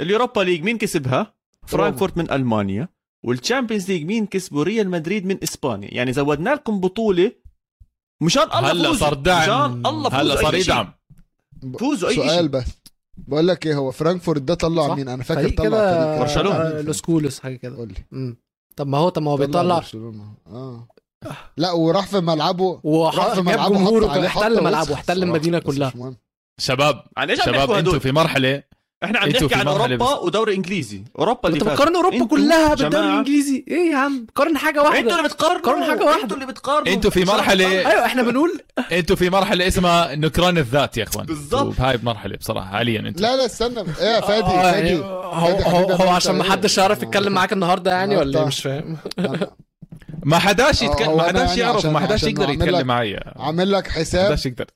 ال Europa League مين كسبها؟ فرانكفورت من ألمانيا. والتشامبيونز ليج مين كسبوا ريال مدريد من إسبانيا. يعني زودنا لكم بطولة مشان الله هلا. صار دعم. مشان الله هلا صار. يدعم. فوزوا أي سؤال شيء بس. بقول لك إيه هو فرانكفورت ده طلع صح. مين؟ أنا فاكر طلع كده فريق برشلونة. آه، لوس كولوس حاجة كده. قول لي. طب ما هو طب ما هو طلع بيطلع. برشلونة. آه. لا وراح في ملعبه. راح وراح في ملعبه جمهوره حط عليه احتل ملعبه الصراحة، المدينة كلها. شباب شباب أنتوا في مرحلة إحنا عم أنتوا نحكي عن أوروبا. ودوري إنجليزي. أوروبا اللي أنت بتقارن أوروبا أنتوا كلها بالدوري الانجليزي إيه يا عم قارن حاجة أنتوا واحدة اللي بتقارنوا. قارن حاجة واحدة. أنتوا اللي بتقارنوا. أنتوا في مرحله أيوه إحنا بنقول أنتوا في مرحلة اسمها نكران الذات يا إخوان. بالضبط. أنتوا بهاي بمرحله بصراحة حاليا أنتوا لا لا استنى. إيه يا فادي آه، فادي. هو هو, عشان ما حدش إيه؟ يعرف يتكلم معاك النهارده يعني ولا أنت- إيه مش فاهم. أنا ما حداش آه، يتكلم هو ما حداش يعني يعرف ما حداش يقدر يتكلم لك- معي عامل لك ما حساب حداش يقدر.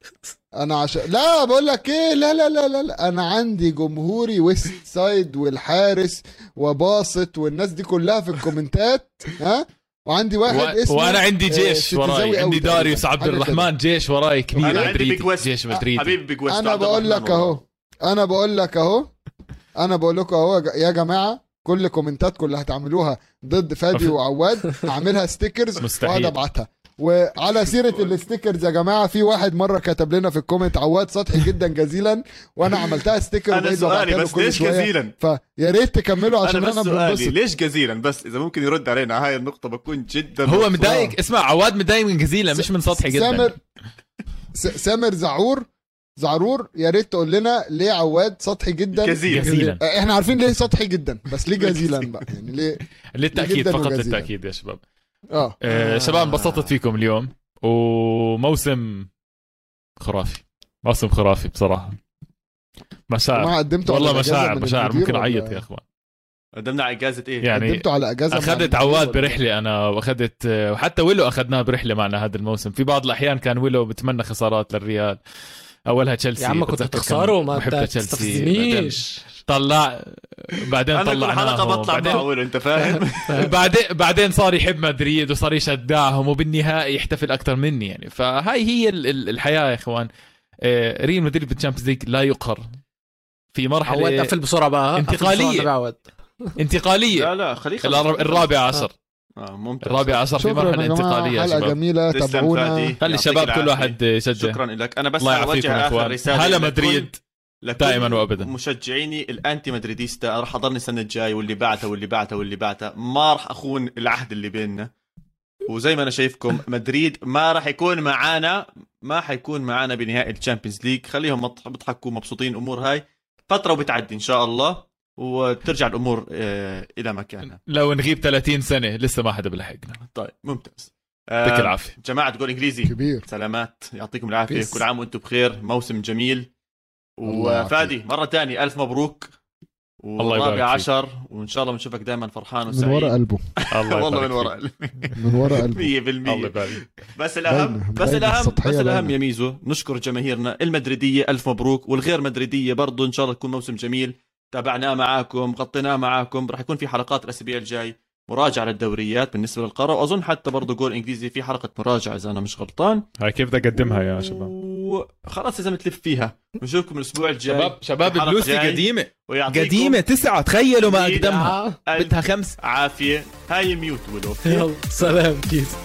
أنا عشان لا بقول لك إيه؟ لا لا لا لا, لا. أنا عندي جمهوري West Side والحارس وباسط والناس دي كلها في الكومنتات ها؟ وعندي واحد و... اسمه وأنا عندي آه، جيش وراي. عندي. داريوس عبد. الرحمن جيش وراي كبير. أنا عندي مدريدي Big West. جيش Big West أنا بقول لك أهو. أنا بقول لك أهو. أنا بقول لكم أهو يا جماعة. كل كومنتاتكم اللي هتعملوها ضد فادي وعواد. اعملها stickers مستحيل. واقعد أبعتها. وعلى سيرة ال stickers يا جماعة في واحد مرة كتب لنا في ال comment عواد سطحي جدا جزيلا وأنا عملتها sticker أنا وبقيت سؤالي بس ليش. جزيلا؟ فيا ريت تكملوا عشان أنا أنا, بس سؤالي بنبسط. ليش جزيلا؟ بس إذا ممكن يرد علينا على هاي النقطة بكون جدا هو. متضايق اسمع عواد متضايق من جزيله مش من سطحي سامر جدا. س- سامر زعور زعرور يا ريت تقول لنا ليه عواد سطحي جدا؟ جزيلا جزيلا. آه، إحنا عارفين ليه سطحي جدا بس ليه جزيلا بقى؟ يعني ليه للتاكيد جداً فقط وجزيلاً. للتاكيد يا شباب. آه. آه شباب انبسطت فيكم اليوم. وموسم خرافي. موسم خرافي بصراحة. مشاعر. ما قدمتوا والله مشاعر من مشاعر. ممكن أعيط يا إخوان. قدمنا على إجازة إيه؟ يعني قدمتوا على أجازة أخذت عواد ولا- برحلة أنا وأخذت وحتى ويلو أخذناه برحلة معنا هذا الموسم. في بعض الأحيان كان ويلو بتمنى خسارات للريال. أولها تشيلسي يا عم كنت بتخسروا ما بعدين تستفزنيش طلع بعدين أنا كل طلعناه حلقه بطلع بعدين أنت فاهم؟ بعدين بعدين صار يحب مدريد وصار يشجعهم وبالنهائي يحتفل أكثر مني يعني. فهاي هي ال- ال- الحياة يا إخوان. آه، ريال مدريد بال Champions League لا يقهر. في مرحلة قفل بسرعة بقى عواد انتقالية. لا لا. الأر- الرابع عشر. آه ممتاز. الرابع عشر في حلقة شباب. جميلة تسلم تابعونا. خلي الشباب كل. واحد يشجع شكرا لك. أنا بس الله يعافيكم اوجه يا آخر إخوان. رسالة هلا مدريد. لكل دائما وابدا. مشجعيني ال anti Madridista. راح أضلني السنة الجاي واللي بعتها واللي بعتها واللي بعتها ما راح أخون العهد اللي بيننا. وزي ما أنا شايفكم مدريد ما راح يكون معانا ما حيكون معانا بنهائي ال Champions League. خليهم بيضحكوا مبسوطين. أمور هاي. فترة وبتعدي إن شاء الله. وترجع الأمور آه، إلى مكانها. لو نغيب 30 سنة لسه ما حدا بلحقنا طيب ممتاز. يعطيك آه، العافية. جماعة تقول إنجليزي. كبير. سلامات. يعطيكم العافية. peace. كل عام وأنتم بخير. موسم جميل. وفادي مرة ثانية ألف مبروك. الله يبارك. عشر. وإن شاء الله بنشوفك دائما فرحان من وسعيد. ورا قلبه. الله والله من ورا فيك. من ورا قلبه. 100% الله يبارك بس الأهم بس الأهم بس الأهم. يا ميزو نشكر جماهيرنا المدريدية. ألف مبروك. والغير مدريدية برضو إن شاء الله تكون موسم جميل. تابعناه معاكم غطيناه معاكم راح يكون في حلقات الاسابيع الجاي مراجعة للدوريات بالنسبة للقاره واظن حتى برضو جول إنجليزي في حلقة مراجعة إذا أنا مش غلطان. هاي كيف بدي أقدمها يا شباب؟ وخلاص لازم تلف فيها. بنشوفكم الأسبوع الجاي. شباب شباب بلوسي. قديمة. قديمة تسعة تخيلوا ما. أقدمها. بدها خمس. عافية. هاي ميوت ولو. يلا سلام كيس.